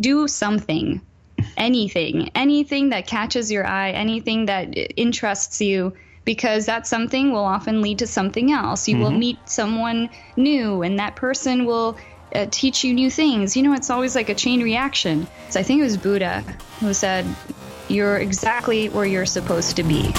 do something, anything, anything that catches your eye, anything that interests you, because that something will often lead to something else. You mm-hmm. will meet someone new, and that person will uh, teach you new things. You know, it's always like a chain reaction. So I think it was Buddha who said, You're exactly where you're supposed to be.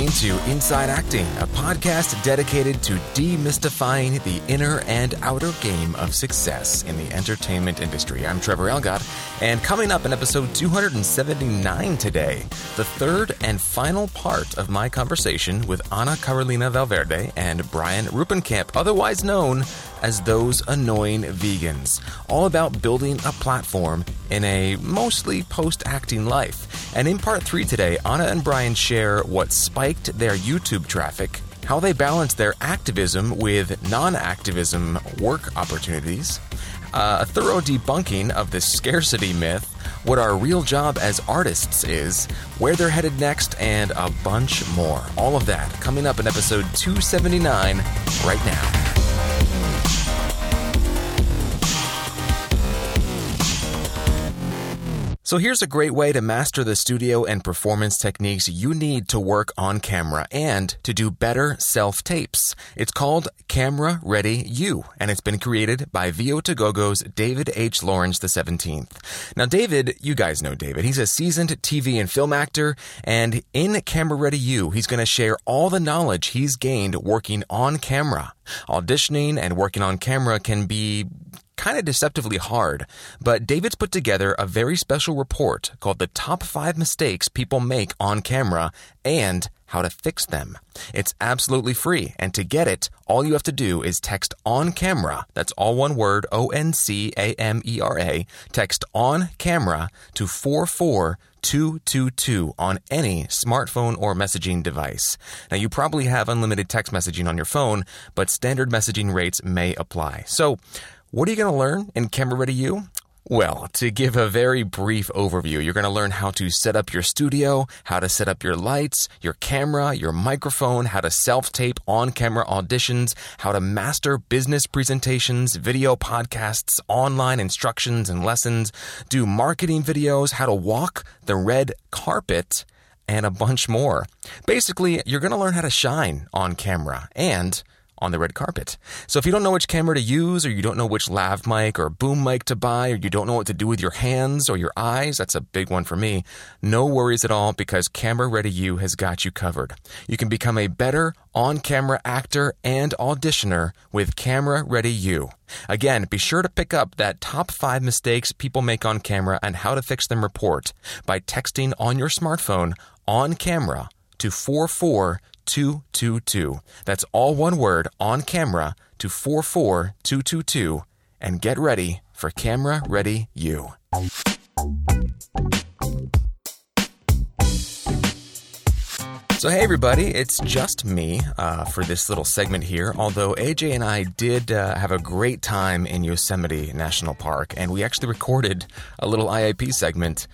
Listening to Inside Acting, a podcast dedicated to demystifying the inner and outer game of success in the entertainment industry. I'm Trevor Algatt, and coming up in episode 279 today, the third and final part of my conversation with Ana Carolina Valverde and Brian Ruppenkamp, otherwise known as Those Annoying Vegans, all about building a platform in a mostly post acting life. And in part three today, Anna and Brian share what spiked their YouTube traffic, how they balance their activism with non activism work opportunities, uh, a thorough debunking of the scarcity myth, what our real job as artists is, where they're headed next, and a bunch more. All of that coming up in episode 279 right now. So here's a great way to master the studio and performance techniques you need to work on camera and to do better self tapes. It's called Camera Ready You, and it's been created by VO2GoGo's David H. Lawrence XVII. Now, David, you guys know David. He's a seasoned TV and film actor, and in Camera Ready You, he's going to share all the knowledge he's gained working on camera. Auditioning and working on camera can be kind of deceptively hard, but David's put together a very special report called The Top 5 Mistakes People Make on Camera and How to Fix Them. It's absolutely free, and to get it, all you have to do is text on camera, that's all one word, O N C A M E R A, text on camera to 44222 on any smartphone or messaging device. Now, you probably have unlimited text messaging on your phone, but standard messaging rates may apply. So, what are you going to learn in Camera Ready You? Well, to give a very brief overview, you're going to learn how to set up your studio, how to set up your lights, your camera, your microphone, how to self tape on camera auditions, how to master business presentations, video podcasts, online instructions and lessons, do marketing videos, how to walk the red carpet, and a bunch more. Basically, you're going to learn how to shine on camera and on the red carpet. So if you don't know which camera to use, or you don't know which lav mic or boom mic to buy, or you don't know what to do with your hands or your eyes, that's a big one for me, no worries at all because Camera Ready You has got you covered. You can become a better on camera actor and auditioner with Camera Ready You. Again, be sure to pick up that top five mistakes people make on camera and how to fix them report by texting on your smartphone on camera to 44 222. That's all one word on camera to 44222 and get ready for Camera Ready You. So, hey everybody, it's just me uh, for this little segment here. Although AJ and I did uh, have a great time in Yosemite National Park, and we actually recorded a little IAP segment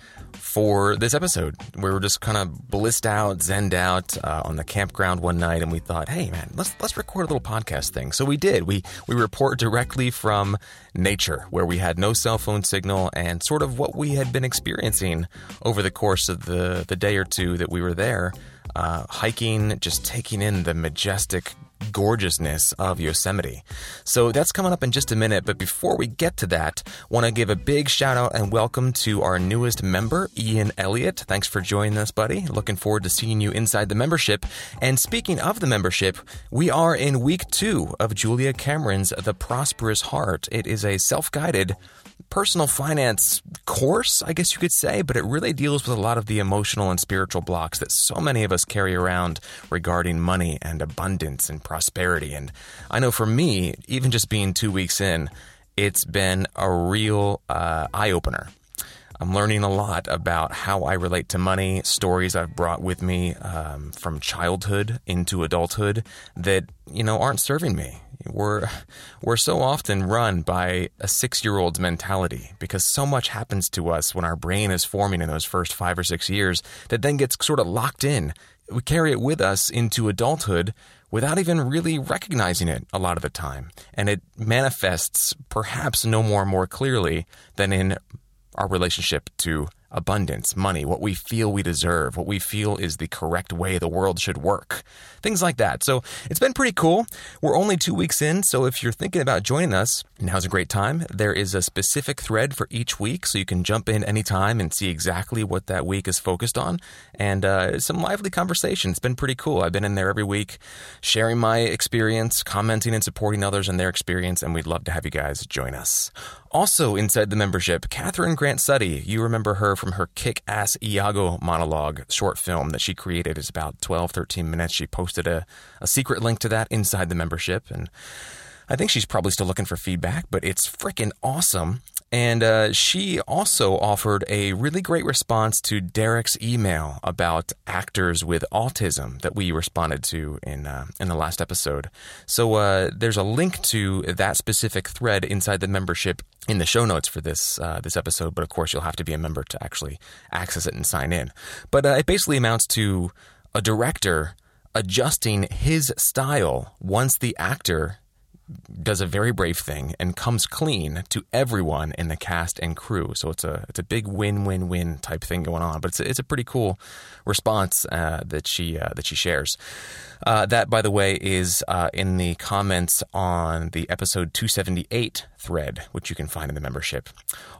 for this episode. We were just kind of blissed out, zenned out uh, on the campground one night, and we thought, "Hey, man, let's let's record a little podcast thing." So we did. We we report directly from nature, where we had no cell phone signal, and sort of what we had been experiencing over the course of the the day or two that we were there, uh, hiking, just taking in the majestic gorgeousness of Yosemite. So that's coming up in just a minute, but before we get to that, want to give a big shout out and welcome to our newest member, Ian Elliott. Thanks for joining us, buddy. Looking forward to seeing you inside the membership. And speaking of the membership, we are in week 2 of Julia Cameron's The Prosperous Heart. It is a self-guided personal finance course, I guess you could say, but it really deals with a lot of the emotional and spiritual blocks that so many of us carry around regarding money and abundance and prosperity. And I know for me, even just being two weeks in, it's been a real uh, eye opener. I'm learning a lot about how I relate to money, stories I've brought with me um, from childhood into adulthood that, you know, aren't serving me. We're, we're so often run by a six year old's mentality because so much happens to us when our brain is forming in those first five or six years that then gets sort of locked in. We carry it with us into adulthood without even really recognizing it a lot of the time. And it manifests perhaps no more more clearly than in our relationship to abundance, money, what we feel we deserve, what we feel is the correct way the world should work, things like that. So it's been pretty cool. We're only two weeks in, so if you're thinking about joining us, now's a great time. There is a specific thread for each week, so you can jump in anytime and see exactly what that week is focused on, and uh, some lively conversation. It's been pretty cool. I've been in there every week, sharing my experience, commenting and supporting others and their experience, and we'd love to have you guys join us. Also inside the membership, Catherine Grant Sutty. You remember her from her kick ass Iago monologue short film that she created. It's about 12, 13 minutes. She posted a, a secret link to that inside the membership. And I think she's probably still looking for feedback, but it's freaking awesome. And uh, she also offered a really great response to Derek's email about actors with autism that we responded to in uh, in the last episode. So uh, there's a link to that specific thread inside the membership in the show notes for this uh, this episode. But of course, you'll have to be a member to actually access it and sign in. But uh, it basically amounts to a director adjusting his style once the actor does a very brave thing and comes clean to everyone in the cast and crew. So it's a it's a big win win win type thing going on. But it's a, it's a pretty cool response uh, that she uh, that she shares. Uh, that, by the way, is uh, in the comments on the episode 278 thread, which you can find in the membership.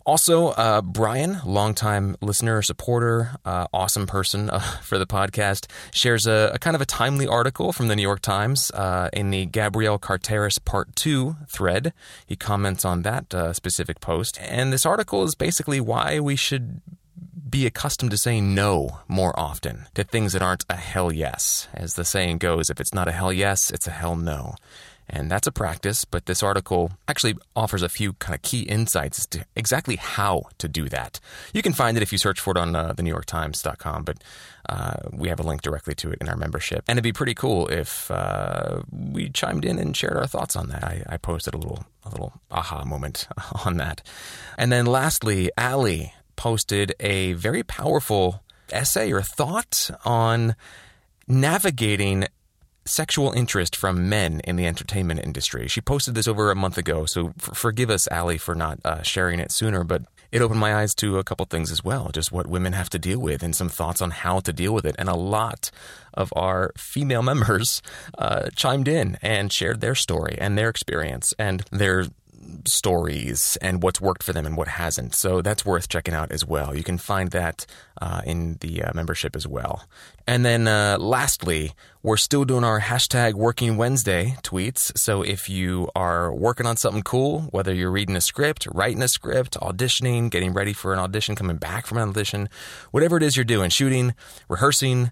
Also, uh, Brian, longtime listener, supporter, uh, awesome person uh, for the podcast, shares a, a, kind of a timely article from the New York Times in the Gabrielle Carteris Part 2 thread. He comments on that specific post. And this article is basically why we should be accustomed to saying no more often to things that aren't a hell yes. As the saying goes, if it's not a hell yes, it's a hell no. And that's a practice, but this article actually offers a few kind of key insights to exactly how to do that. You can find it if you search for it on uh, the New York Times.com, but uh, we have a link directly to it in our membership. And it'd be pretty cool if uh, we chimed in and shared our thoughts on that. I, I posted a little, a little aha moment on that. And then lastly, Allie posted a very powerful essay or thought on navigating sexual interest from men in the entertainment industry. She posted this over a month ago, so f- forgive us, Allie, for not uh, sharing it sooner, but it opened my eyes to a couple things as well, just what women have to deal with and some thoughts on how to deal with it. And a lot of our female members uh, chimed in and shared their story and their experience and their stories and what's worked for them and what hasn't. So that's worth checking out as well. You can find that uh, in the uh, membership as well. And then uh, lastly, we're still doing our hashtag Working Wednesday tweets. So if you are working on something cool, whether you're reading a script, writing a script, auditioning, getting ready for an audition, coming back from an audition, whatever it is you're doing, shooting, rehearsing,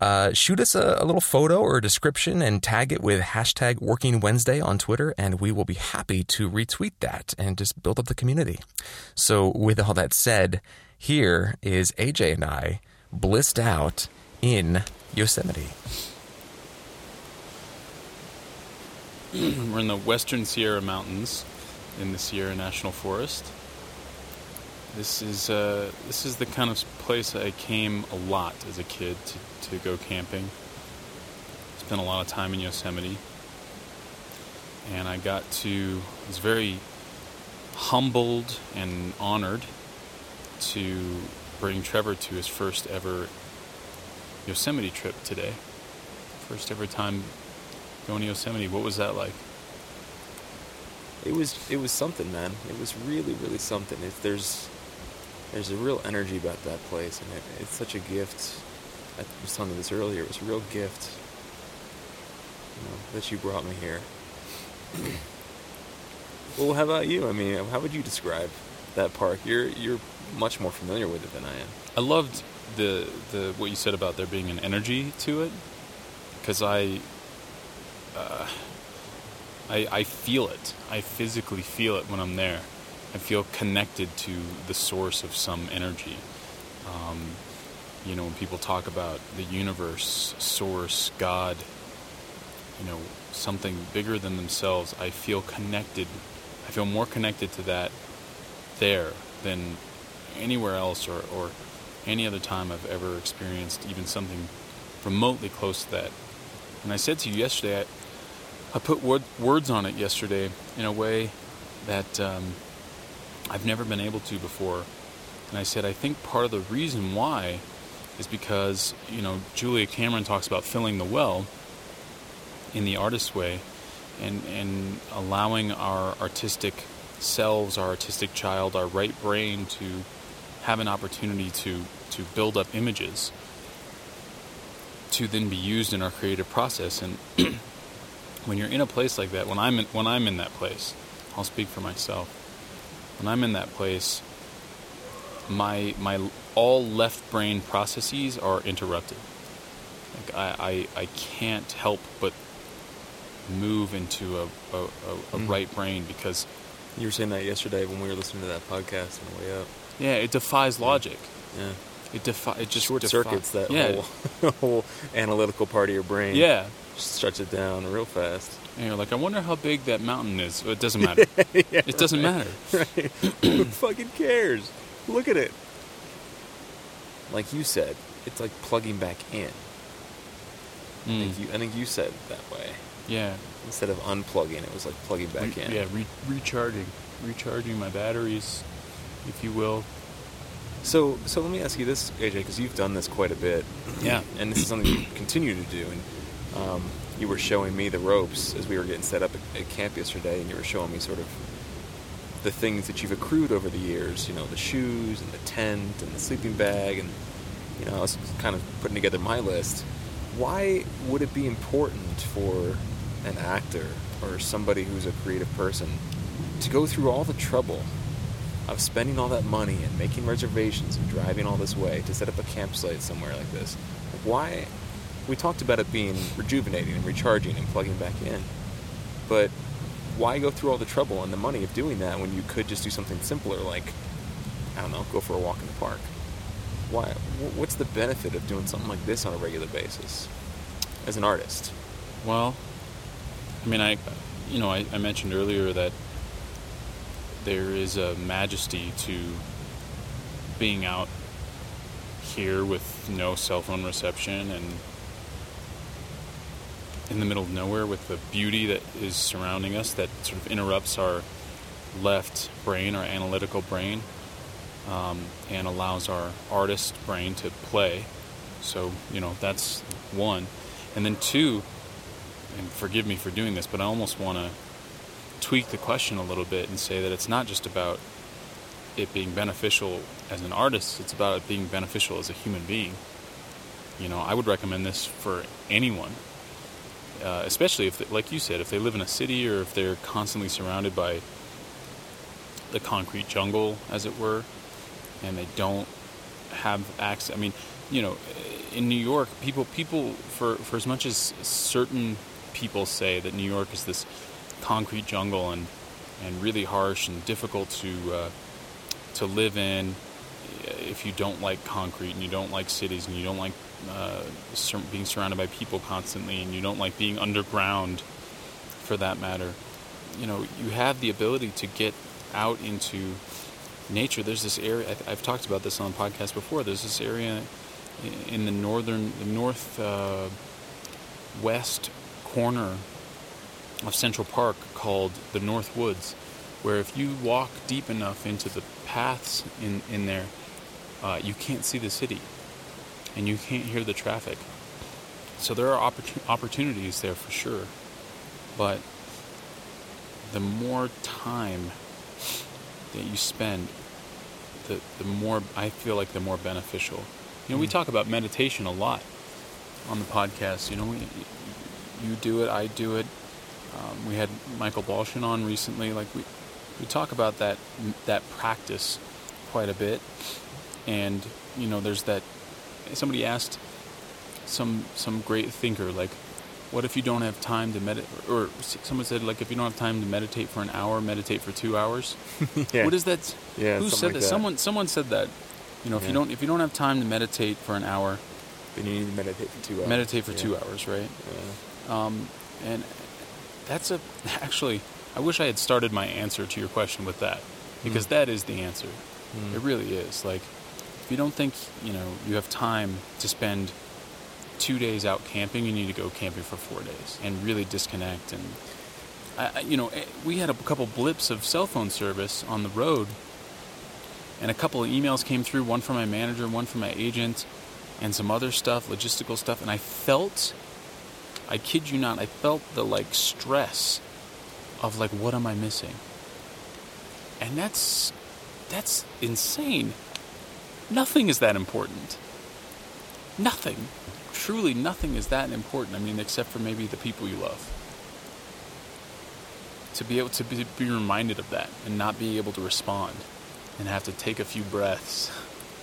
uh, shoot us a, a, little photo or description and tag it with hashtag Working Wednesday on Twitter, and we will be happy to retweet that and just build up the community. So, with all that said, here is AJ and I blissed out in Yosemite. We're in the western Sierra Mountains in the Sierra National Forest. This is uh, this is the kind of place I came a lot as a kid to, to go camping. Spent a lot of time in Yosemite, and I got to was very humbled and honored to bring Trevor to his first ever Yosemite trip today. First ever time going to Yosemite. What was that like? It was it was something, man. It was really really something. If there's there's a real energy about that place, and it, it's such a gift. I was telling you this earlier. It was a real gift, you know, that you brought me here. well, how about you? I mean, how would you describe that park? You're you're much more familiar with it than I am. I loved the the what you said about there being an energy to it, because I. Uh, I, I feel it. I physically feel it when I'm there. I feel connected to the source of some energy. Um, you know, when people talk about the universe, source, God, you know, something bigger than themselves, I feel connected. I feel more connected to that there than anywhere else or, or any other time I've ever experienced even something remotely close to that. And I said to you yesterday, I, I put word, words on it yesterday in a way that um, I've never been able to before. And I said, I think part of the reason why is because, you know, Julia Cameron talks about filling the well in the artist's way and, and allowing our artistic selves, our artistic child, our right brain to have an opportunity to, to build up images to then be used in our creative process. And when you're in a place like that, when I'm in, when I'm in that place, I'll speak for myself. When I'm in that place, my my all left brain processes are interrupted. Like I, I, I can't help but move into a, a, a, a mm. right brain because you were saying that yesterday when we were listening to that podcast on the way up. Yeah, it defies logic. Yeah. It defi- It just short defi- circuits that yeah. whole whole analytical part of your brain. Yeah. Just shuts it down real fast. And you're like, I wonder how big that mountain is. It doesn't matter. yeah, it doesn't right. matter. Right. Who fucking cares? Look at it. Like you said, it's like plugging back in. Mm. I, think mm. you, I think you said it that way. Yeah. Instead of unplugging, it was like plugging back re- in. Yeah, re- recharging, recharging my batteries, if you will. So, so let me ask you this, AJ, because you've done this quite a bit. Yeah. And this is something you continue to do. And um, you were showing me the ropes as we were getting set up at, at camp yesterday, and you were showing me sort of the things that you've accrued over the years. You know, the shoes and the tent and the sleeping bag, and you know, I was kind of putting together my list. Why would it be important for an actor or somebody who's a creative person to go through all the trouble of spending all that money and making reservations and driving all this way to set up a campsite somewhere like this? Why? We talked about it being rejuvenating and recharging and plugging back in, but why go through all the trouble and the money of doing that when you could just do something simpler like, I don't know, go for a walk in the park? Why? What's the benefit of doing something like this on a regular basis as an artist? Well, I mean, I, you know, I, I mentioned earlier that there is a majesty to being out here with no cell phone reception and in the middle of nowhere with the beauty that is surrounding us that sort of interrupts our left brain, our analytical brain, um, and allows our artist brain to play. So, you know, that's one. And then two, and forgive me for doing this, but I almost want to tweak the question a little bit and say that it's not just about it being beneficial as an artist, it's about it being beneficial as a human being. You know, I would recommend this for anyone uh, especially if, they, like you said, if they live in a city or if they're constantly surrounded by the concrete jungle, as it were, and they don't have access. I mean, you know, in New York, people people for for as much as certain people say that New York is this concrete jungle and and really harsh and difficult to uh, to live in if you don't like concrete and you don't like cities and you don't like uh, sur- being surrounded by people constantly and you don't like being underground for that matter. You know you have the ability to get out into nature. There's this area I've, I've talked about this on the podcast before there's this area in the northern the north uh, west corner of Central Park called the North Woods where if you walk deep enough into the paths in, in there uh, you can't see the city and you can't hear the traffic. So there are oppor- opportunities there for sure. But the more time that you spend, the, the more I feel like the more beneficial. You know, mm we talk about meditation a lot on the podcast. You know, we, you do it, I do it. Um, we had Michael Balshin on recently. Like we, we talk about that that practice quite a bit, and you know, there's that somebody asked some some great thinker like what if you don't have time to meditate or someone said like if you don't have time to meditate for an hour meditate for two hours yeah. what is that yeah who said like that? that? someone someone said that you know if yeah. you don't if you don't have time to meditate for an hour then you need to meditate for two hours meditate for yeah. two hours right yeah. um, And that's a actually I wish I had started my answer to your question with that because Mm. that is the answer. Mm. It really is. Like if you don't think, you know, you have time to spend 2 days out camping, you need to go camping for 4 days and really disconnect and I, I- you know, eh, we had a couple blips of cell phone service on the road and a couple of emails came through, one from my manager, one from my agent, and some other stuff, logistical stuff, and I felt I kid you not, I felt the like stress of like what am I missing? And that's that's insane. Nothing is that important. Nothing. Truly nothing is that important. I mean, except for maybe the people you love. To be able to be, be reminded of that and not be able to respond and have to take a few breaths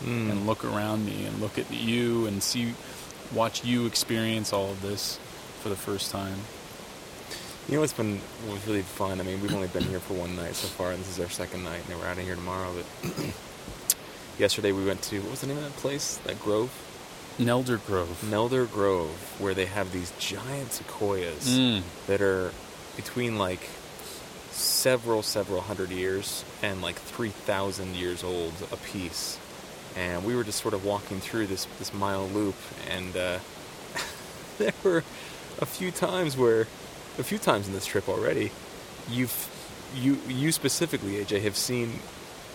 Mm. and look around me and look at you and see watch you experience all of this for the first time. You know what's been really fun? I mean, we've only been here for one night so far, and this is our second night, and we're out of here tomorrow. But yesterday we went to what was the name of that place? That grove, Nelder Grove. Nelder Grove, where they have these giant sequoias Mm. that are between like several, several hundred years and like three thousand years old a piece. And we were just sort of walking through this this mile loop, and uh, there were a few times where, a few times in this trip already, you've you you specifically AJ have seen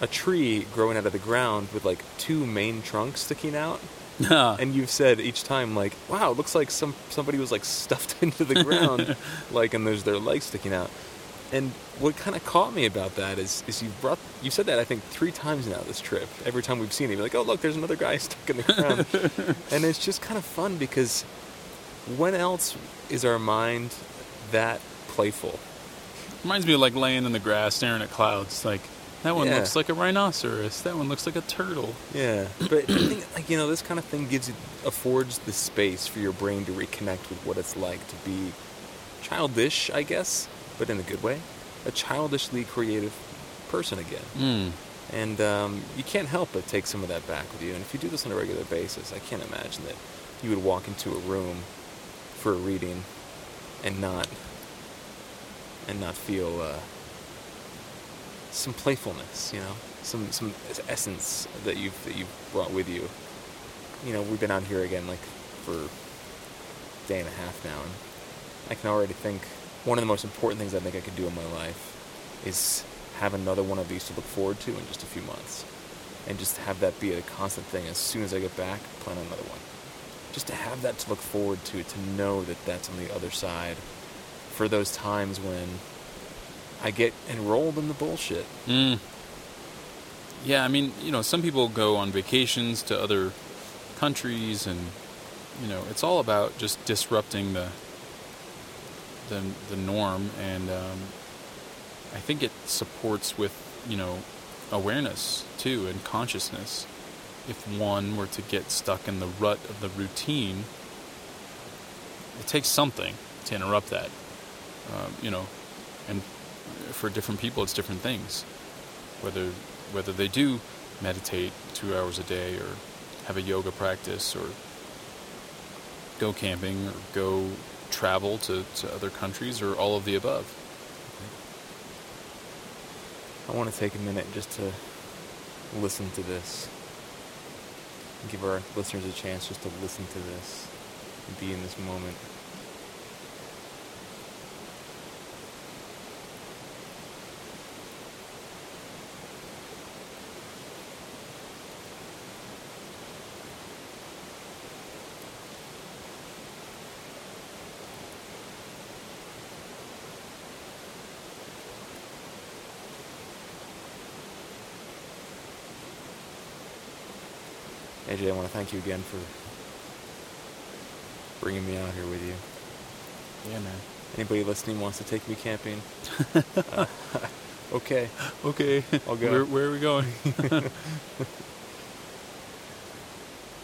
a tree growing out of the ground with like two main trunks sticking out. And you've said each time like wow it looks like some somebody was like stuffed into the ground like and there's their legs sticking out. And what kind of caught me about that is is you brought you said that I think three times now this trip. Every time we've seen it you're like oh look there's another guy stuck in the ground. And it's just kind of fun because when else is our mind that playful? Reminds me of like laying in the grass staring at clouds. Like that one Yeah. looks like a rhinoceros. That one looks like a turtle. Yeah, but I think like you know this kind of thing gives you affords the space for your brain to reconnect with what it's like to be childish, I guess, but in a good way, a childishly creative person again. Mm. And um, you can't help but take some of that back with you. And if you do this on a regular basis, I can't imagine that you would walk into a room for a reading and not and not feel uh, some playfulness, you know, some some essence that you've that you've brought with you. You know, we've been out here again like for a day and a half now, and I can already think one of the most important things I think I could do in my life is have another one of these to look forward to in just a few months, and just have that be a constant thing. As soon as I get back, plan another one. Just to have that to look forward to, to know that that's on the other side, for those times when I get enrolled in the bullshit. Mm. Yeah, I mean, you know, some people go on vacations to other countries, and you know, it's all about just disrupting the the, the norm, and um, I think it supports with you know awareness too and consciousness. If one were to get stuck in the rut of the routine, it takes something to interrupt that. Um, you know, and for different people, it's different things. Whether whether they do meditate two hours a day, or have a yoga practice, or go camping, or go travel to, to other countries, or all of the above. I want to take a minute just to listen to this. Give our listeners a chance just to listen to this be in this moment. I want to thank you again for bringing me out here with you. Yeah, man. Anybody listening wants to take me camping? uh, okay. Okay, I'll go. Where, where are we going?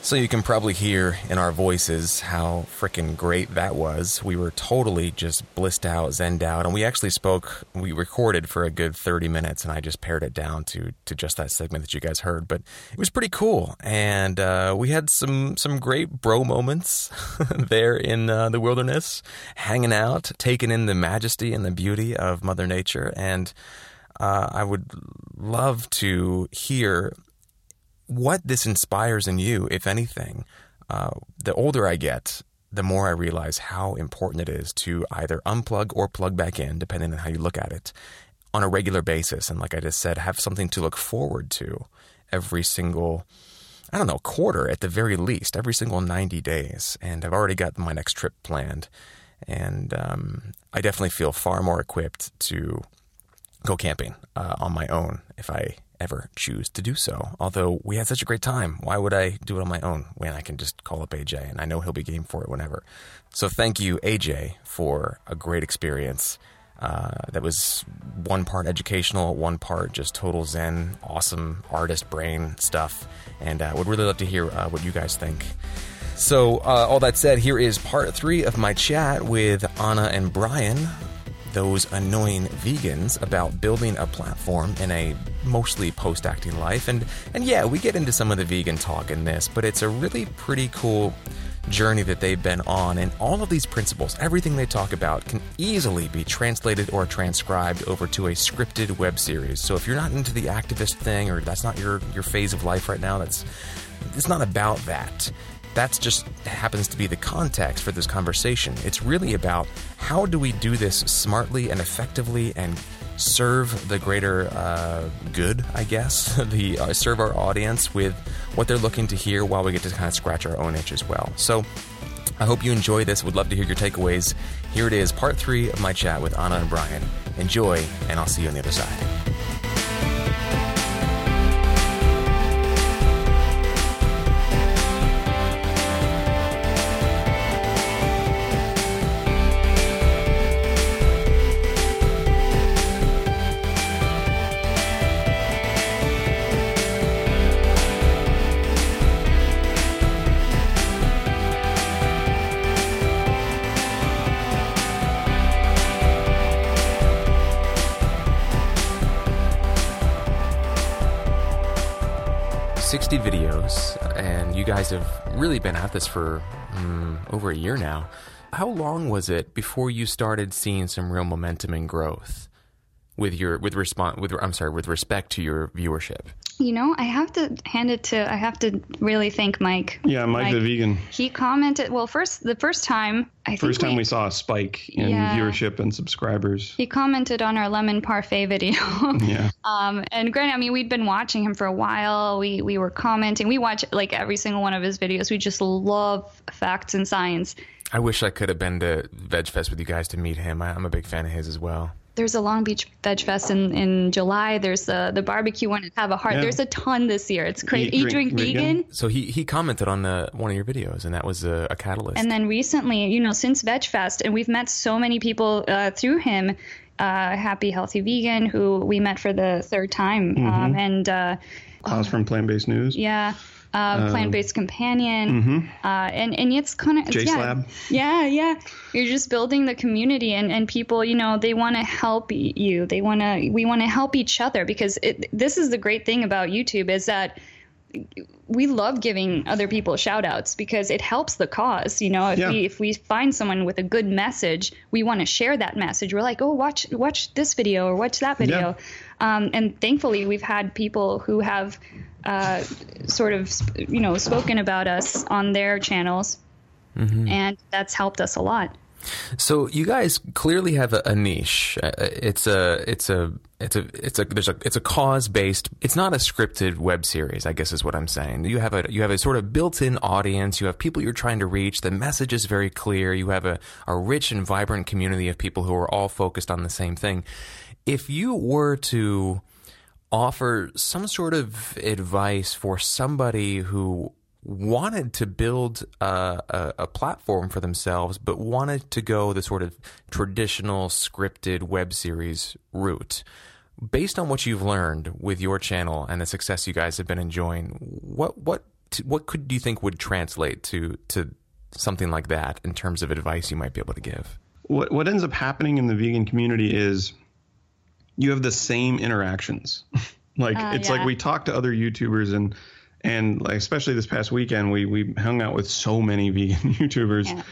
So you can probably hear in our voices how freaking great that was. We were totally just blissed out, zenned out, and we actually spoke. We recorded for a good thirty minutes, and I just pared it down to to just that segment that you guys heard. But it was pretty cool, and uh, we had some some great bro moments there in uh, the wilderness, hanging out, taking in the majesty and the beauty of Mother Nature, and. Uh, I would love to hear what this inspires in you, if anything. Uh, the older I get, the more I realize how important it is to either unplug or plug back in, depending on how you look at it, on a regular basis. And like I just said, have something to look forward to every single, I don't know, quarter at the very least, every single 90 days. And I've already got my next trip planned. And um, I definitely feel far more equipped to go camping uh, on my own if I ever choose to do so. Although we had such a great time, why would I do it on my own when I can just call up AJ and I know he'll be game for it whenever? So thank you, AJ, for a great experience. Uh, that was one part educational, one part just total zen, awesome artist brain stuff. And I uh, would really love to hear uh, what you guys think. So, uh, all that said, here is part three of my chat with Anna and Brian those annoying vegans about building a platform in a mostly post acting life. And, and yeah, we get into some of the vegan talk in this, but it's a really pretty cool journey that they've been on. And all of these principles, everything they talk about, can easily be translated or transcribed over to a scripted web series. So if you're not into the activist thing or that's not your, your phase of life right now, that's it's not about that that's just happens to be the context for this conversation. It's really about how do we do this smartly and effectively and serve the greater uh, good, I guess, the uh, serve our audience with what they're looking to hear while we get to kind of scratch our own itch as well. So I hope you enjoy this. Would love to hear your takeaways. Here it is, part three of my chat with Anna and Brian. Enjoy, and I'll see you on the other side. Really been at this for um, over a year now. How long was it before you started seeing some real momentum and growth with your with response with I'm sorry with respect to your viewership? You know, I have to hand it to, I have to really thank Mike. Yeah, Mike, Mic the Vegan. He commented, well, first, the first time, I First time we, we, saw a spike in yeah, viewership and subscribers. He commented on our lemon parfait video. yeah. Um, and granted, I mean, we'd been watching him for a while. We, we were commenting. We watch like every single one of his videos. We just love facts and science. I wish I could have been to Veg Fest with you guys to meet him. I, I'm a big fan of his as well there's a Long Beach Veg Fest in, in July. There's the the barbecue one at Have a Heart. Yeah. There's a ton this year. It's crazy. Eat, Eat drink, drink, vegan. So he he commented on the, one of your videos, and that was a, a, catalyst. And then recently, you know, since Veg Fest, and we've met so many people uh, through him. Uh, Happy Healthy Vegan, who we met for the third time, mm-hmm. um, and uh, Klaus from Plant Based News. Yeah, uh, plant-based companion, mm-hmm. uh, and and it's kind of yeah, yeah, yeah. You're just building the community, and and people, you know, they want to help you. They want to, we want to help each other because it, this is the great thing about YouTube is that we love giving other people shout outs because it helps the cause you know if yeah. we if we find someone with a good message we want to share that message we're like oh watch watch this video or watch that video yeah. um, and thankfully we've had people who have uh, sort of you know spoken about us on their channels, mm-hmm. and that's helped us a lot. So you guys clearly have a, a niche. Uh, it's a it's a it's a it's a there's a it's a cause based. It's not a scripted web series. I guess is what I'm saying. You have a you have a sort of built in audience. You have people you're trying to reach. The message is very clear. You have a a rich and vibrant community of people who are all focused on the same thing. If you were to offer some sort of advice for somebody who wanted to build a, a, a, platform for themselves, but wanted to go the sort of traditional scripted web series route. Based on what you've learned with your channel and the success you guys have been enjoying, what what what what could do you think would translate to to something like that in terms of advice you might be able to give? What what ends up happening in the vegan community is you have the same interactions. like uh, it's yeah. like we talk to other YouTubers and and like especially this past weekend we we hung out with so many vegan YouTubers. Yeah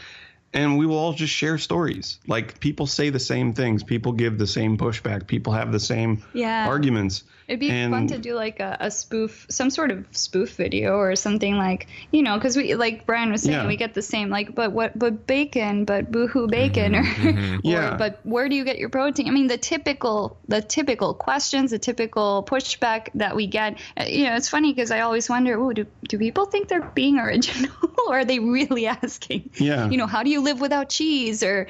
and we will all just share stories. Like people say the same things, people give the same pushback, people have the same yeah. arguments. It'd be and, fun to do like a, a, spoof, some sort of spoof video or something like, you know, because we, like Brian was saying, yeah. we get the same, like, but what, but bacon, but boohoo bacon, mm-hmm. or, mm-hmm. yeah. but where do you get your protein? I mean, the typical, the typical questions, the typical pushback that we get. Uh, you know, it's funny because I always wonder, oh, do, do people think they're being original or are they really asking? Yeah. You know, how do you live without cheese or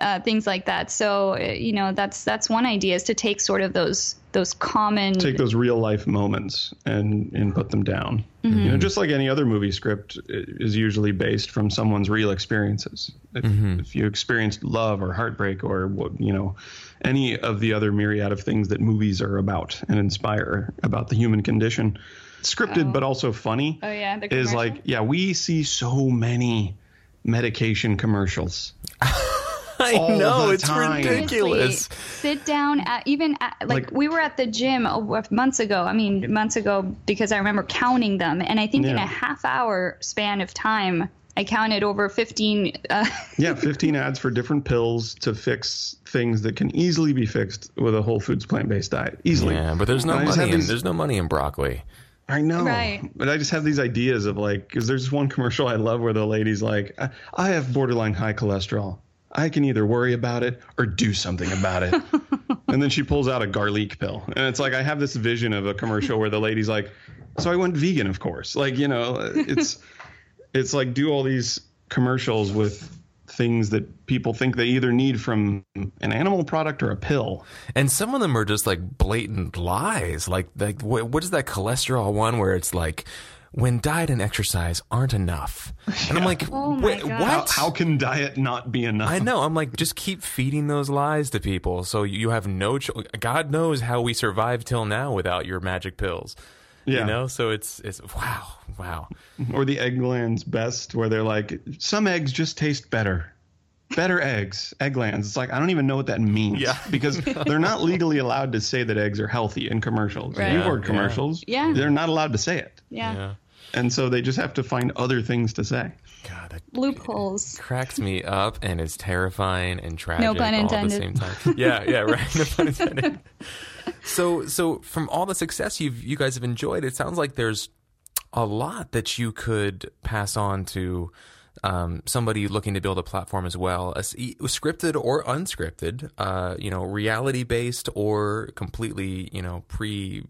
uh, things like that? So, uh, you know, that's that's one idea is to take sort of those those common take those real life moments and and put them down. Mm-hmm. You know, just like any other movie script is usually based from someone's real experiences. If, mm-hmm. if you experienced love or heartbreak or you know any of the other myriad of things that movies are about and inspire about the human condition, scripted oh. but also funny. Oh yeah, is like yeah we see so many medication commercials. I know it's time. ridiculous. Seriously, sit down at even at, like, like, we were at the gym months ago. I mean months ago because I remember counting them, and I think yeah. in a half hour span of time. I counted over 15. Uh, yeah, 15 ads for different pills to fix things that can easily be fixed with a whole foods plant based diet. Easily. Yeah, but there's no money. In, these... There's no money in broccoli. I know, right. but I just have these ideas of like, because there's one commercial I love where the lady's like, I have borderline high cholesterol. I can either worry about it or do something about it. and then she pulls out a garlic pill. And it's like I have this vision of a commercial where the lady's like, "So I went vegan, of course." Like, you know, it's it's like do all these commercials with things that people think they either need from an animal product or a pill. And some of them are just like blatant lies. Like like what is that cholesterol one where it's like when diet and exercise aren't enough. And yeah. I'm like, oh what? How, how, can diet not be enough? I know. I'm like, just keep feeding those lies to people. So you have no, cho- God knows how we survived till now without your magic pills. Yeah. You know, so it's it's wow, wow. Or the Eggland's best, where they're like, some eggs just taste better. Better eggs, Egglands. It's like I don't even know what that means. Yeah. because they're not legally allowed to say that eggs are healthy in commercials. Right. You've heard commercials. Yeah. They're not allowed to say it. Yeah. yeah. And so they just have to find other things to say. God, that loopholes cracks me up and is terrifying and tragic no pun intended. all at the same time. Yeah, yeah, right. No pun intended. so, so from all the success you you guys have enjoyed, it sounds like there's a lot that you could pass on to um, somebody looking to build a platform as well, scripted or unscripted, uh, you know, reality based or completely, you know, pre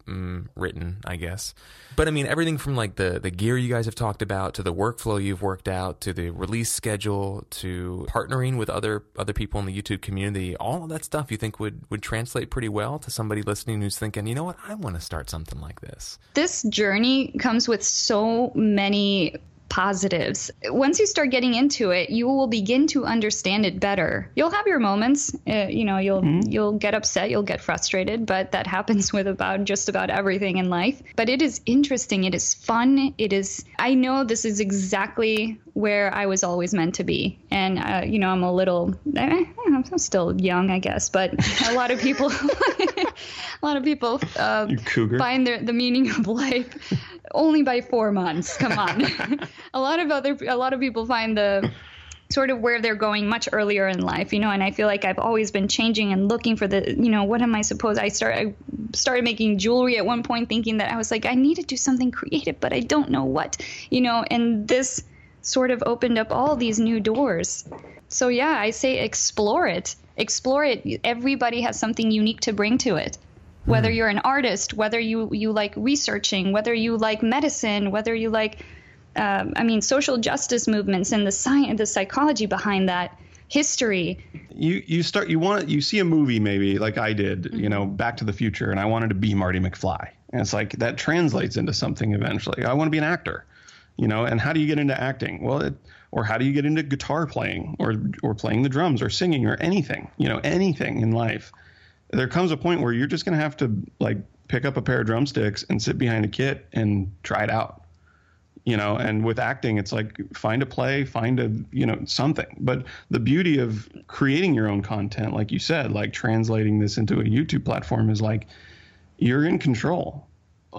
written, I guess. But I mean, everything from like the the gear you guys have talked about to the workflow you've worked out to the release schedule to partnering with other other people in the YouTube community, all of that stuff you think would would translate pretty well to somebody listening who's thinking, you know what, I want to start something like this. This journey comes with so many positives. Once you start getting into it, you will begin to understand it better. You'll have your moments, uh, you know, you'll mm-hmm. you'll get upset, you'll get frustrated, but that happens with about just about everything in life. But it is interesting, it is fun, it is I know this is exactly where I was always meant to be. And uh, you know, I'm a little eh, I'm still young, I guess, but a lot of people a lot of people uh, find their, the meaning of life only by four months. Come on. a lot of other a lot of people find the sort of where they're going much earlier in life, you know, and I feel like I've always been changing and looking for the, you know, what am I supposed I start I started making jewelry at one point thinking that I was like I need to do something creative, but I don't know what, you know, and this sort of opened up all these new doors. So yeah, I say explore it. Explore it. Everybody has something unique to bring to it whether hmm. you're an artist, whether you, you like researching, whether you like medicine, whether you like, um, I mean, social justice movements and the science, the psychology behind that, history. You you start you want you see a movie maybe like I did, mm-hmm. you know, Back to the Future, and I wanted to be Marty McFly, and it's like that translates into something eventually. I want to be an actor, you know, and how do you get into acting? Well, it, or how do you get into guitar playing, or or playing the drums, or singing, or anything, you know, anything in life? There comes a point where you're just going to have to like pick up a pair of drumsticks and sit behind a kit and try it out you know and with acting it's like find a play find a you know something. But the beauty of creating your own content like you said like translating this into a youtube platform is like you're in control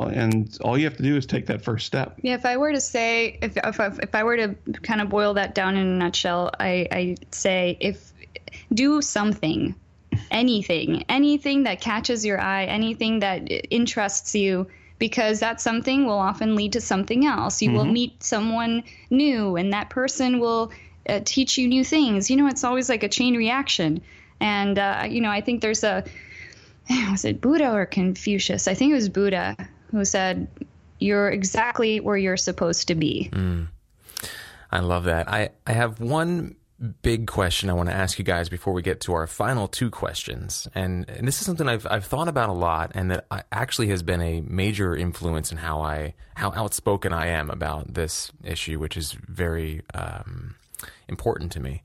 and all you have to do is take that first step Yeah, if I were to say, if if, I- if I were to kind of boil that down in a nutshell, I I say if do something, anything, anything that catches your eye, anything that interests you, because that something will often lead to something else. You will meet someone new, and that person will uh, teach you new things. You know, it's always like a chain reaction, and uh, you know, I think there's a was it Buddha or Confucius? I think it was Buddha who said, "You're exactly where you're supposed to be." I love that. I, I have one big question I want to ask you guys before we get to our final two questions. And, and this is something I've, I've thought about a lot and that actually has been a major influence in how I, how outspoken I am about this issue, which is very um, important to me.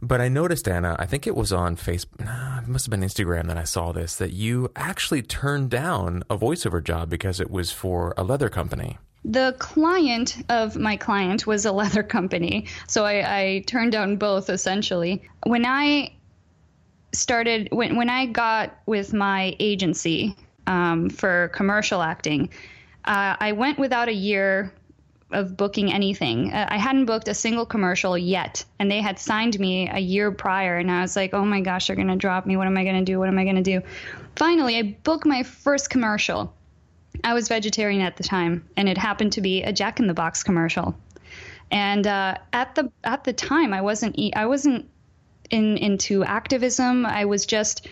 But I noticed, Anna, I think it was on Facebook, nah, it must have been Instagram that I saw this, that you actually turned down a voiceover job because it was for a leather company. The client of my client was a leather company, so I, I turned down both essentially. When I started, when when I got with my agency um, for commercial acting, uh, I went without a year of booking anything. Uh, I hadn't booked a single commercial yet, and they had signed me a year prior, and I was like, "Oh my gosh, they're gonna drop me. What am I gonna do? What am I gonna do?" Finally, I booked my first commercial. I was vegetarian at the time, and it happened to be a Jack in the Box commercial. And uh, at the at the time, I wasn't e- I wasn't in into activism. I was just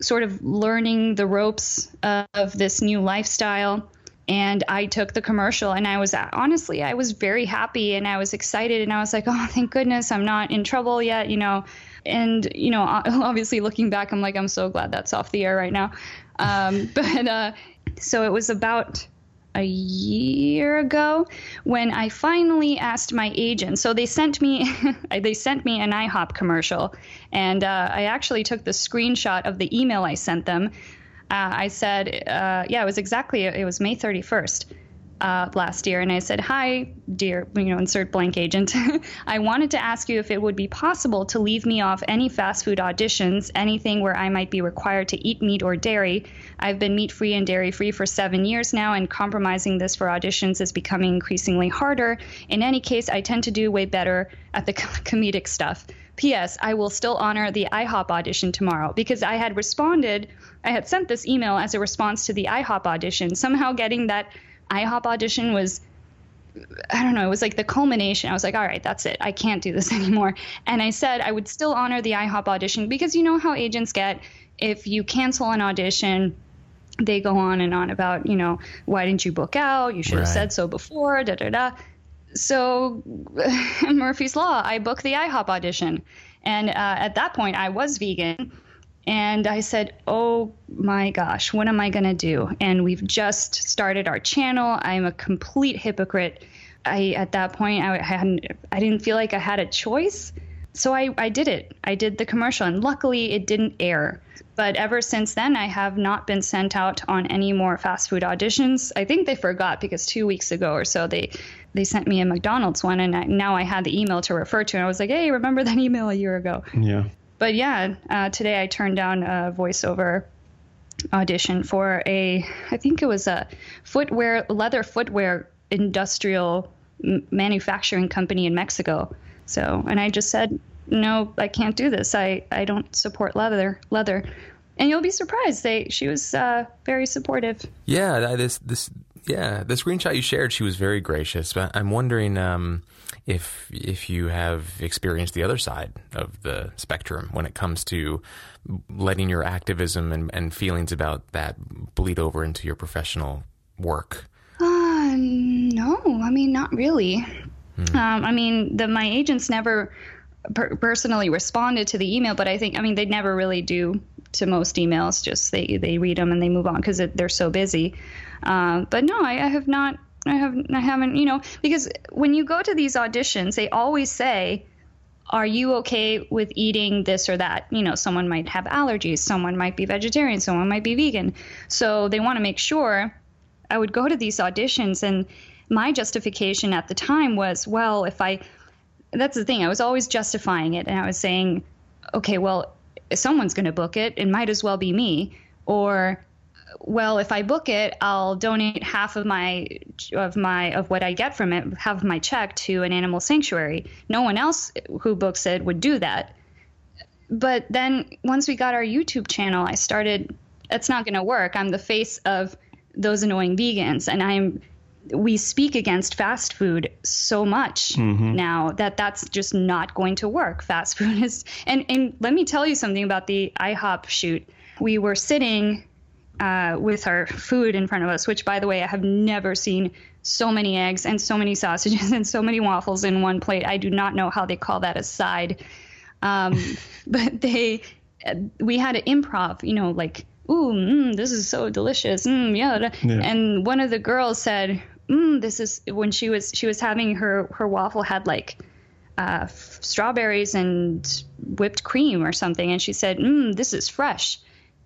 sort of learning the ropes of this new lifestyle. And I took the commercial, and I was honestly, I was very happy, and I was excited, and I was like, oh, thank goodness, I'm not in trouble yet, you know. And you know, obviously, looking back, I'm like, I'm so glad that's off the air right now. Um, but uh, so it was about a year ago when I finally asked my agent. So they sent me they sent me an IHOP commercial, and uh, I actually took the screenshot of the email I sent them. Uh, I said, uh, yeah, it was exactly it was May 31st. Uh, last year, and I said, "Hi, dear, you know, insert blank agent. I wanted to ask you if it would be possible to leave me off any fast food auditions, anything where I might be required to eat meat or dairy. I've been meat free and dairy free for seven years now, and compromising this for auditions is becoming increasingly harder. In any case, I tend to do way better at the comedic stuff." P.S. I will still honor the IHOP audition tomorrow because I had responded, I had sent this email as a response to the IHOP audition. Somehow getting that IHOP audition was I don't know, it was like the culmination. I was like, all right, that's it. I can't do this anymore. And I said I would still honor the IHOP audition because you know how agents get if you cancel an audition, they go on and on about, you know, why didn't you book out? You should have Right. said so before, da da da. So Murphy's Law, I booked the IHOP audition. And uh, at that point, I was vegan. And I said, Oh my gosh, what am I going to do? And we've just started our channel. I'm a complete hypocrite. I, at that point, I hadn't, I didn't feel like I had a choice. So I, I did it. I did the commercial, and luckily it didn't air. But ever since then, I have not been sent out on any more fast food auditions. I think they forgot because two weeks ago or so they they sent me a McDonald's one, and I, now I had the email to refer to. And I was like, hey, remember that email a year ago? Yeah. But yeah, uh, today I turned down a voiceover audition for a, I think it was a footwear, leather footwear industrial manufacturing company in Mexico. So, and I just said, no, I can't do this. I, I don't support leather, leather. And you'll be surprised. They, she was uh, very supportive. Yeah, this this yeah, the screenshot you shared, she was very gracious. But I'm wondering um, if if you have experienced the other side of the spectrum when it comes to letting your activism and, and feelings about that bleed over into your professional work. Uh, no, I mean, not really. Um, I mean, the my agents never per- personally responded to the email, but I think, I mean, they never really do to most emails. Just they they read them and they move on because they're so busy. Uh, but no, I, I have not. I have I haven't. You know, because when you go to these auditions, they always say. Are you okay with eating this or that? You know, someone might have allergies, someone might be vegetarian, someone might be vegan. So they want to make sure I would go to these auditions and my justification at the time was, well, if I, that's the thing, I was always justifying it. And I was saying, okay, well, if someone's going to book it, it might as well be me. Or, well, if I book it, I'll donate half of my of my of what I get from it, half of my check to an animal sanctuary. No one else who books it would do that. But then once we got our YouTube channel, I started. That's not going to work. I'm the face of those annoying vegans, and I'm. We speak against fast food so much Mm-hmm. now that that's just not going to work. Fast food is, and and let me tell you something about the IHOP shoot. We were sitting uh, with our food in front of us, which, by the way, I have never seen so many eggs and so many sausages and so many waffles in one plate. I do not know how they call that a side. Um, but they, we had an improv, you know, like, ooh, mm, this is so delicious. Mm, yeah. Yeah. And one of the girls said, mm, this is when she was, she was having her, her waffle had like, uh, f- strawberries and whipped cream or something. And she said, mm, this is fresh.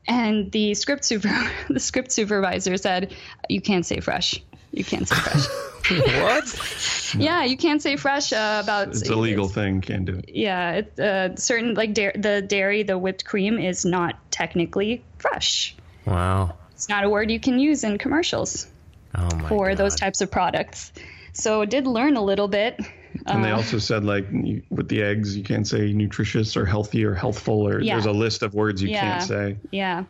And the script super, the script supervisor said, "You can't say fresh. You can't say fresh. what? yeah, you can't say fresh uh, about. It's a legal thing. Can't do it. Yeah, it, uh, certain like da- the dairy, the whipped cream is not technically fresh. Wow. It's not a word you can use in commercials Oh my for God. those types of products. So I did learn a little bit. And they Uh, also said like you, with the eggs, you can't say nutritious or healthy or healthful or Yeah. there's a list of words you Yeah. can't say. Yeah.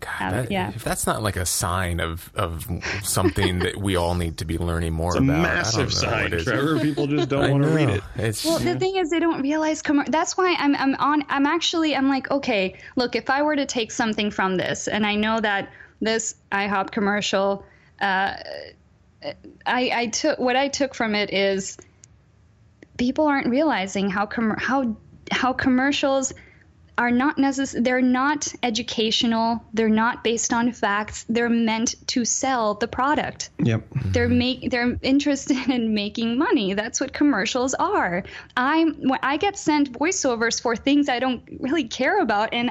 God, Uh, that- yeah. If that's not like a sign of of something that we all need to be learning more It's a about, I don't massive know sign, what is. Trevor. People just don't want to read it. It's Well, the thing is, they don't realize. Com- that's why I'm I'm on. I'm actually I'm like, okay, look, if I were to take something from this, and I know that this IHOP commercial, uh, I I took what I took from it is people aren't realizing how com- how how commercials are not necess- they're not educational they're not based on facts they're meant to sell the product Yep. they're mm-hmm. make they're interested in making money. That's what commercials are. I'm when I get sent voiceovers for things I don't really care about, and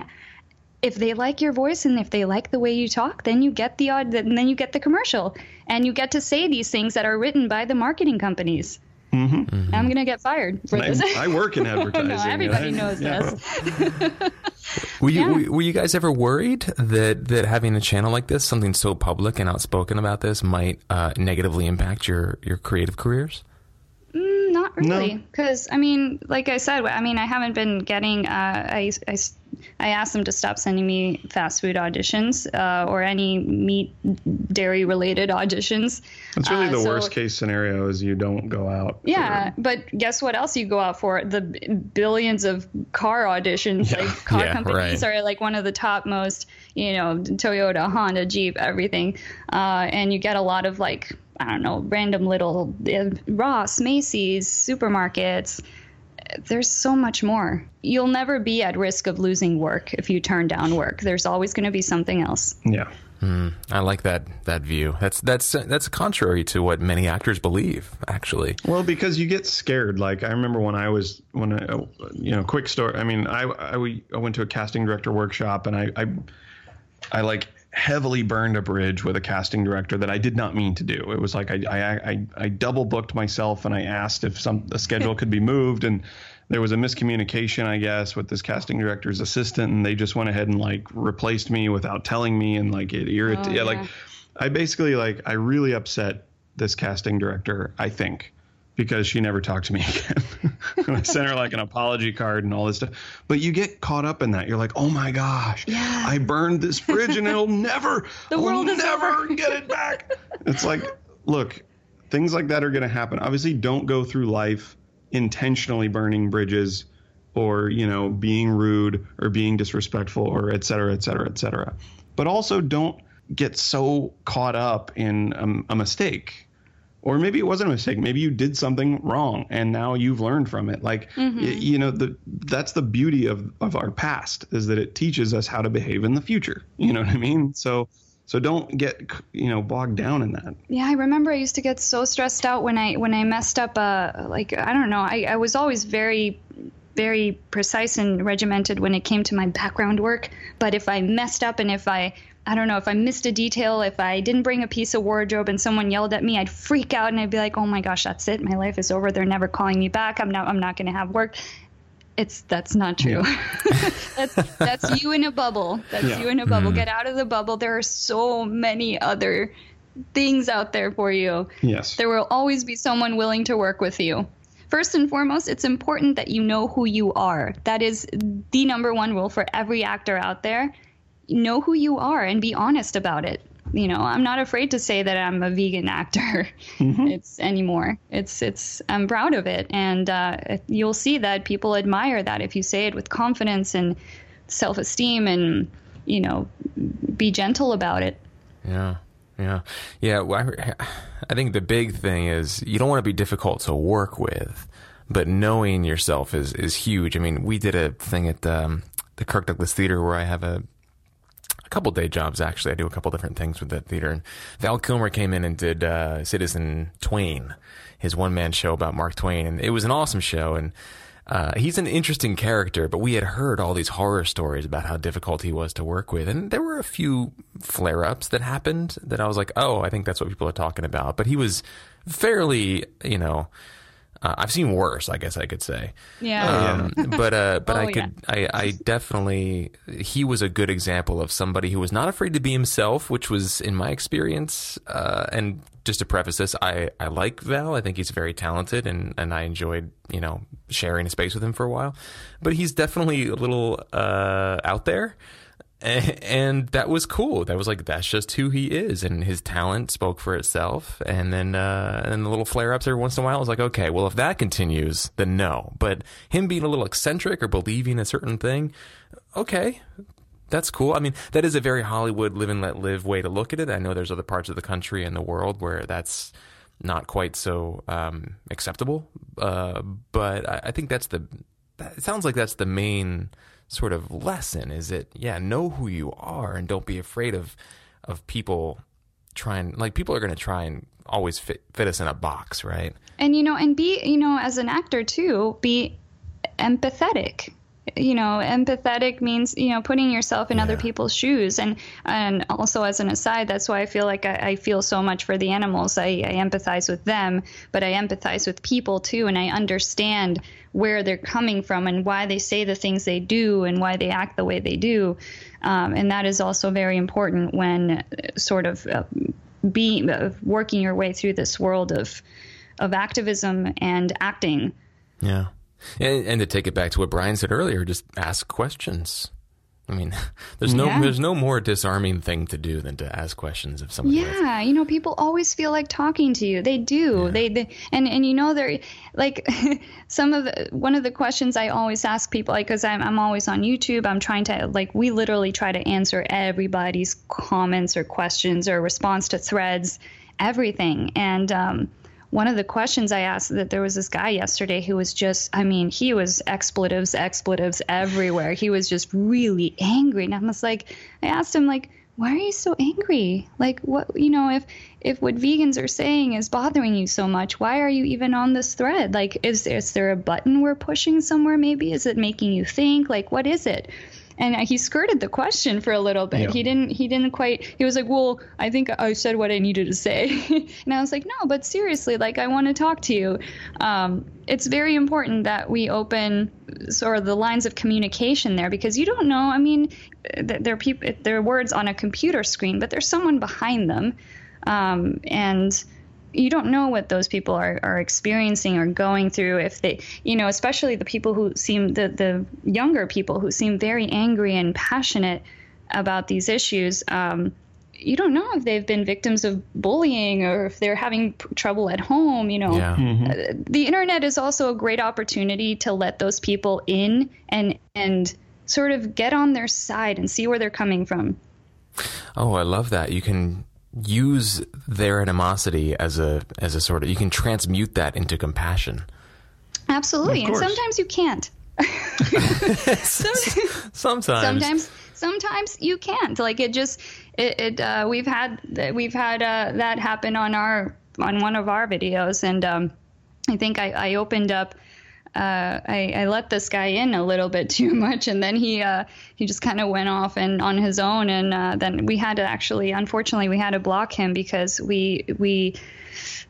if they like your voice and if they like the way you talk, then you get the odd, then you get the commercial, and you get to say these things that are written by the marketing companies. Mm-hmm. I'm gonna get fired for I, this. I work in advertising. no, everybody I- knows yeah. this. Were you Yeah. were, were you guys ever worried that that having a channel like this, something so public and outspoken about this, might uh, negatively impact your your creative careers? Mm, Not really, because I mean, like I said, I mean, I haven't been getting. Uh, I, I, I asked them to stop sending me fast food auditions uh, or any meat, dairy related auditions. It's really Uh, the so- worst case scenario is you don't go out. for- Yeah, but guess what else you go out for? The billions of car auditions. Yeah. Like car Yeah, companies right. are like one of the top most, you know, Toyota, Honda, Jeep, everything. Uh, and you get a lot of like, I don't know, random little uh, Ross, Macy's, supermarkets. There's so much more. You'll never be at risk of losing work if you turn down work. There's always going to be something else. Yeah. Hmm. I like that that view. That's that's that's contrary to what many actors believe. Actually, Well, because you get scared. Like I remember when I was when I, you know, quick story. I mean, I I, we- I went to a casting director workshop and I I, I like heavily burned a bridge with a casting director that I did not mean to do. It was like I I I, I double booked myself and I asked if some the schedule could be moved and there was a miscommunication, I guess, with this casting director's assistant, and they just went ahead and like replaced me without telling me, and like it irritated. Oh, yeah, like. I basically like I really upset this casting director. I think because she never talked to me again. I sent her like an apology card and all this stuff. But you get caught up in that. You're like, oh my gosh, Yeah. I burned this bridge and it'll never, The I'll never over. get it back. It's like, look, things like that are going to happen. Obviously, don't go through life intentionally burning bridges or, you know, being rude or being disrespectful or et cetera, et cetera, et cetera. But also don't get so caught up in a, a mistake or maybe it wasn't a mistake. Maybe you did something wrong and now you've learned from it. Like y- you know the that's the beauty of of our past is that it teaches us how to behave in the future. You know what i mean? So so don't get you know bogged down in that. Yeah, I remember I used to get so stressed out when I when I messed up. Uh, like I don't know, I, I was always very, very precise and regimented when it came to my background work. But if I messed up and if I I don't know if I missed a detail, if I didn't bring a piece of wardrobe and someone yelled at me, I'd freak out and I'd be like, "Oh my gosh, that's it. My life is over. They're never calling me back. I'm not I'm not going to have work." It's that's not true. Yeah. that's that's you in a bubble. That's yeah. you in a bubble. Mm. Get out of the bubble. There are so many other things out there for you. Yes. There will always be someone willing to work with you. First and foremost, it's important that you know who you are. That is the number one rule for every actor out there. Know who you are and be honest about it. You know, I'm not afraid to say that I'm a vegan actor. Mm-hmm. It's anymore. It's it's I'm proud of it, and uh, you'll see that people admire that if you say it with confidence and self-esteem, and you know, be gentle about it. Yeah. Yeah, yeah. I, I think the big thing is you don't want to be difficult to work with, but knowing yourself is is huge. I mean, we did a thing at um, the Kirk Douglas Theater where I have a couple day jobs actually. I do a couple different things with that theater, and Val Kilmer came in and did uh, Citizen Twain, his one man show about Mark Twain, and it was an awesome show and uh, he's an interesting character, but we had heard all these horror stories about how difficult he was to work with, and there were a few flare ups that happened that I was like, oh, I think that's what people are talking about. But he was fairly, you know, uh, I've seen worse, I guess I could say. Yeah. Um, but uh, but oh, I could, yeah. I, I definitely, he was a good example of somebody who was not afraid to be himself, which was, in my experience, uh, and just to preface this, I, I like Val. I think he's very talented, and, and I enjoyed you know sharing a space with him for a while. But he's definitely a little uh, out there and that was cool. That was like that's just who he is, and his talent spoke for itself. And then uh, and the little flare ups every once in a while I was like, okay, well if that continues, then no. But him being a little eccentric or believing a certain thing, okay, that's cool. I mean, that is a very Hollywood live and let live way to look at it. I know there's other parts of the country and the world where that's not quite so um, acceptable, uh, but I, I think that's the. It sounds like that's the main sort of lesson is it yeah know who you are and don't be afraid of of people trying like people are going to try and always fit fit us in a box right? And you know and be you know as an actor too be empathetic. You know empathetic means you know putting yourself in yeah. other people's shoes. And and also as an aside that's why i feel like i, I feel so much for the animals. I, I empathize with them but i empathize with people too. And i understand where they're coming from and why they say the things they do and why they act the way they do. Um, and that is also very important when uh, sort of uh, being uh, working your way through this world of of activism and acting. Yeah. And, and to take it back to what Brian said earlier, just ask questions. I mean, there's no yeah. there's no more disarming thing to do than to ask questions of someone. Yeah, you know, people always feel like talking to you. They do. Yeah. They, they and and you know they're like some of the one of the questions I always ask people like cuz I'm I'm always on YouTube. I'm trying to like we literally try to answer everybody's comments or questions or response to threads, everything. And um one of the questions I asked that there was this guy yesterday who was just, I mean, he was expletives, expletives everywhere. He was just really angry. And I was like, I asked him, like, why are you so angry? Like, what, you know, if, if what vegans are saying is bothering you so much, why are you even on this thread? Like, is, is there a button we're pushing somewhere maybe? Is it making you think? Like, what is it? And he skirted the question for a little bit. Yeah. He didn't. He didn't quite. He was like, "Well, I think I said what I needed to say," and I was like, "No, but seriously, like, I want to talk to you." Um, it's very important that we open sort of the lines of communication there because you don't know. I mean, there are people, there are words on a computer screen, but there's someone behind them, um, and you don't know what those people are, are experiencing or going through if they you know especially the people who seem the the younger people who seem very angry and passionate about these issues um, you don't know if they've been victims of bullying or if they're having p- trouble at home you know yeah. mm-hmm. uh, the internet is also a great opportunity to let those people in and and sort of get on their side and see where they're coming from oh i love that you can use their animosity as a as a sort of you can transmute that into compassion. Absolutely, and sometimes you can't. sometimes. Sometimes sometimes you can't. Like it just it, it uh, we've had we've had uh, that happen on our on one of our videos, and um, I think I, I opened up uh, I, I let this guy in a little bit too much, and then he uh, he just kind of went off and on his own, and uh, then we had to actually, unfortunately, we had to block him because we we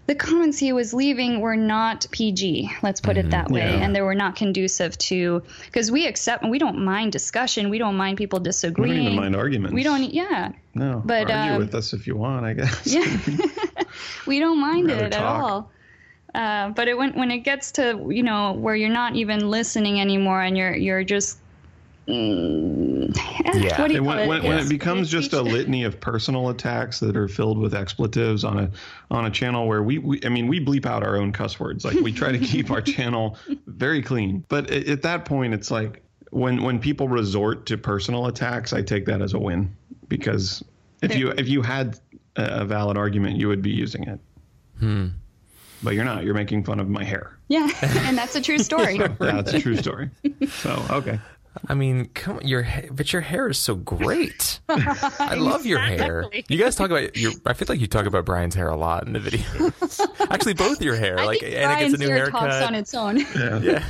the comments he was leaving were not PG, let's put it that way, Yeah. and they were not conducive to because we accept and we don't mind discussion, we don't mind people disagreeing, We don't even mind arguments. we don't, yeah, No, but, argue um, with us if you want. I guess. yeah, we don't mind it at all. Uh, but it, when when it gets to you know where you're not even listening anymore and you're you're just mm, Yeah. what do you And call when, it? when, when it becomes just a litany of personal attacks that are filled with expletives on a on a channel where we, we I mean we bleep out our own cuss words. Like we try to keep our channel very clean. But at, at that point it's like when when people resort to personal attacks I take that as a win. Because if you if you had a a valid argument you would be using it but you're not you're making fun of my hair yeah, and that's a true story. Yeah, that's a true story so okay I mean, come on, your but your hair is so great. I love your hair. You guys talk about your. I feel like you talk about Brian's hair a lot in the video. Actually, both your hair. I like think Anna gets a new hair talks haircut. on its own. yeah,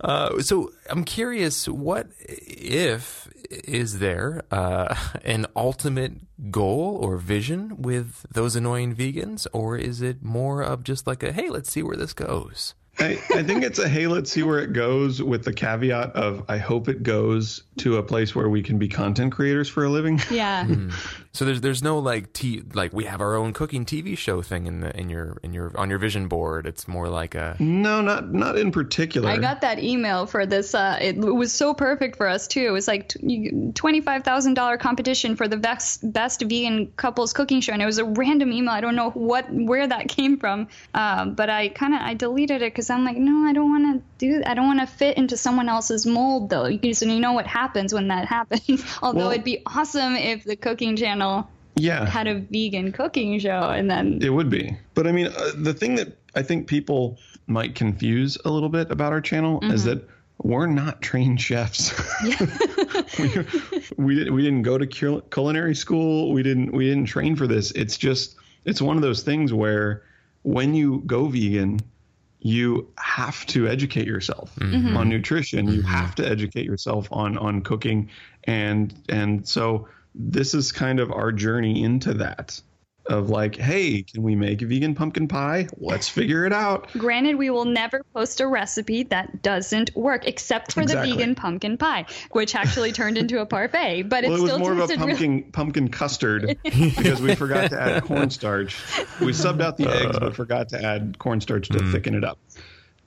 Uh, so I'm curious, what if is there uh, an ultimate goal or vision with those annoying vegans, or is it more of just like a hey, let's see where this goes? I, I think it's a hey, let's see where it goes with the caveat of I hope it goes to a place where we can be content creators for a living. Yeah. So there's there's no like t like we have our own cooking TV show thing in the in your in your on your vision board. It's more like a No, not not in particular. I got that email for this. Uh, it was so perfect for us too. It was like twenty five thousand dollar competition for the best best vegan couples cooking show, and it was a random email. I don't know what where that came from, um, but I kind of I deleted it because I'm like, no, I don't want to do. I don't want to fit into someone else's mold though. You, so you know what happens when that happens. Although Well- it'd be awesome if the cooking channel yeah, had a vegan cooking show, and then it would be. But I mean, uh, the thing that I think people might confuse a little bit about our channel is mm-hmm. that we're not trained chefs. we, we didn't we didn't go to cul- culinary school. We didn't we didn't train for this. It's just it's one of those things where when you go vegan, you have to educate yourself mm-hmm. on nutrition. You mm-hmm. have to educate yourself on on cooking, and and so this is kind of our journey into that. Of like, hey, can we make a vegan pumpkin pie? Let's figure it out. Granted, we will never post a recipe that doesn't work, except for Exactly. the vegan pumpkin pie, which actually turned into a parfait. But Well, it it was still more of a tasted really- pumpkin pumpkin custard because we forgot to add cornstarch. We subbed out the eggs, but forgot to add cornstarch to mm. thicken it up.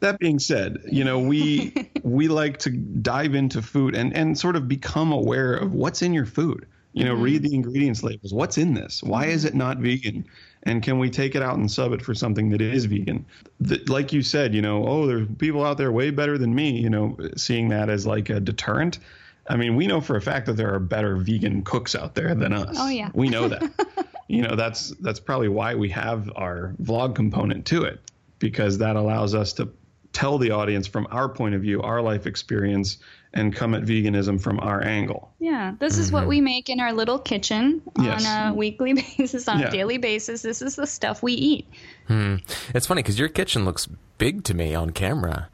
That being said, you know we we like to dive into food and and sort of become aware of what's in your food. You know, read mm-hmm. the ingredients labels. What's in this? Why is it not vegan? And can we take it out and sub it for something that is vegan? The, like you said, you know, oh, there's people out there way better than me. You know, seeing that as like a deterrent. I mean, we know for a fact that there are better vegan cooks out there than us. Oh, yeah. we know that. you know, that's that's probably why we have our vlog component to it because that allows us to tell the audience from our point of view, our life experience, and come at veganism from our angle. Yeah, this is what mm-hmm. we make in our little kitchen Yes. on a weekly basis, on Yeah. a daily basis. This is the stuff we eat. Hmm. It's funny because your kitchen looks big to me on camera.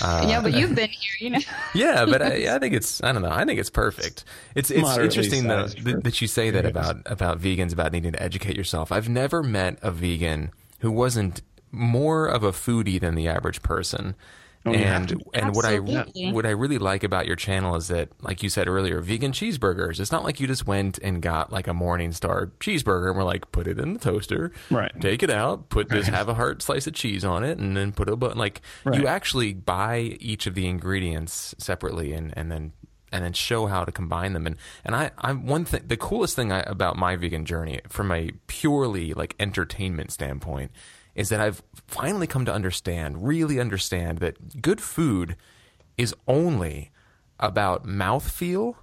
Uh, yeah, but you've been here, you know. Yeah, but I, I think it's I don't know. I think it's perfect. It's it's Moderately interesting though that, that you say that about about vegans about needing to educate yourself. I've never met a vegan who wasn't more of a foodie than the average person. Oh, yeah. and and what I what I really like about your channel is that, like you said earlier, vegan cheeseburgers. It's not like you just went and got like a Morningstar cheeseburger and we're like, put it in the toaster, Right. Take it out, put this, have a hard slice of cheese on it, and then put a button. Like Right. you actually buy each of the ingredients separately and and then and then show how to combine them. And and I I'm one thing the coolest thing I, about my vegan journey from a purely like entertainment standpoint is that I've finally come to understand, really understand that good food is only about mouthfeel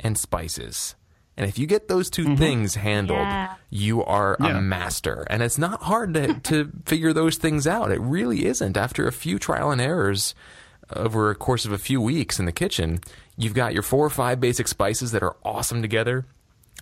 and spices. And if you get those 2 mm-hmm. things handled, Yeah. you are Yeah. a master. And it's not hard to, to figure those things out. It really isn't. After a few trial and errors over a course of a few weeks in the kitchen, you've got your four or five basic spices that are awesome together.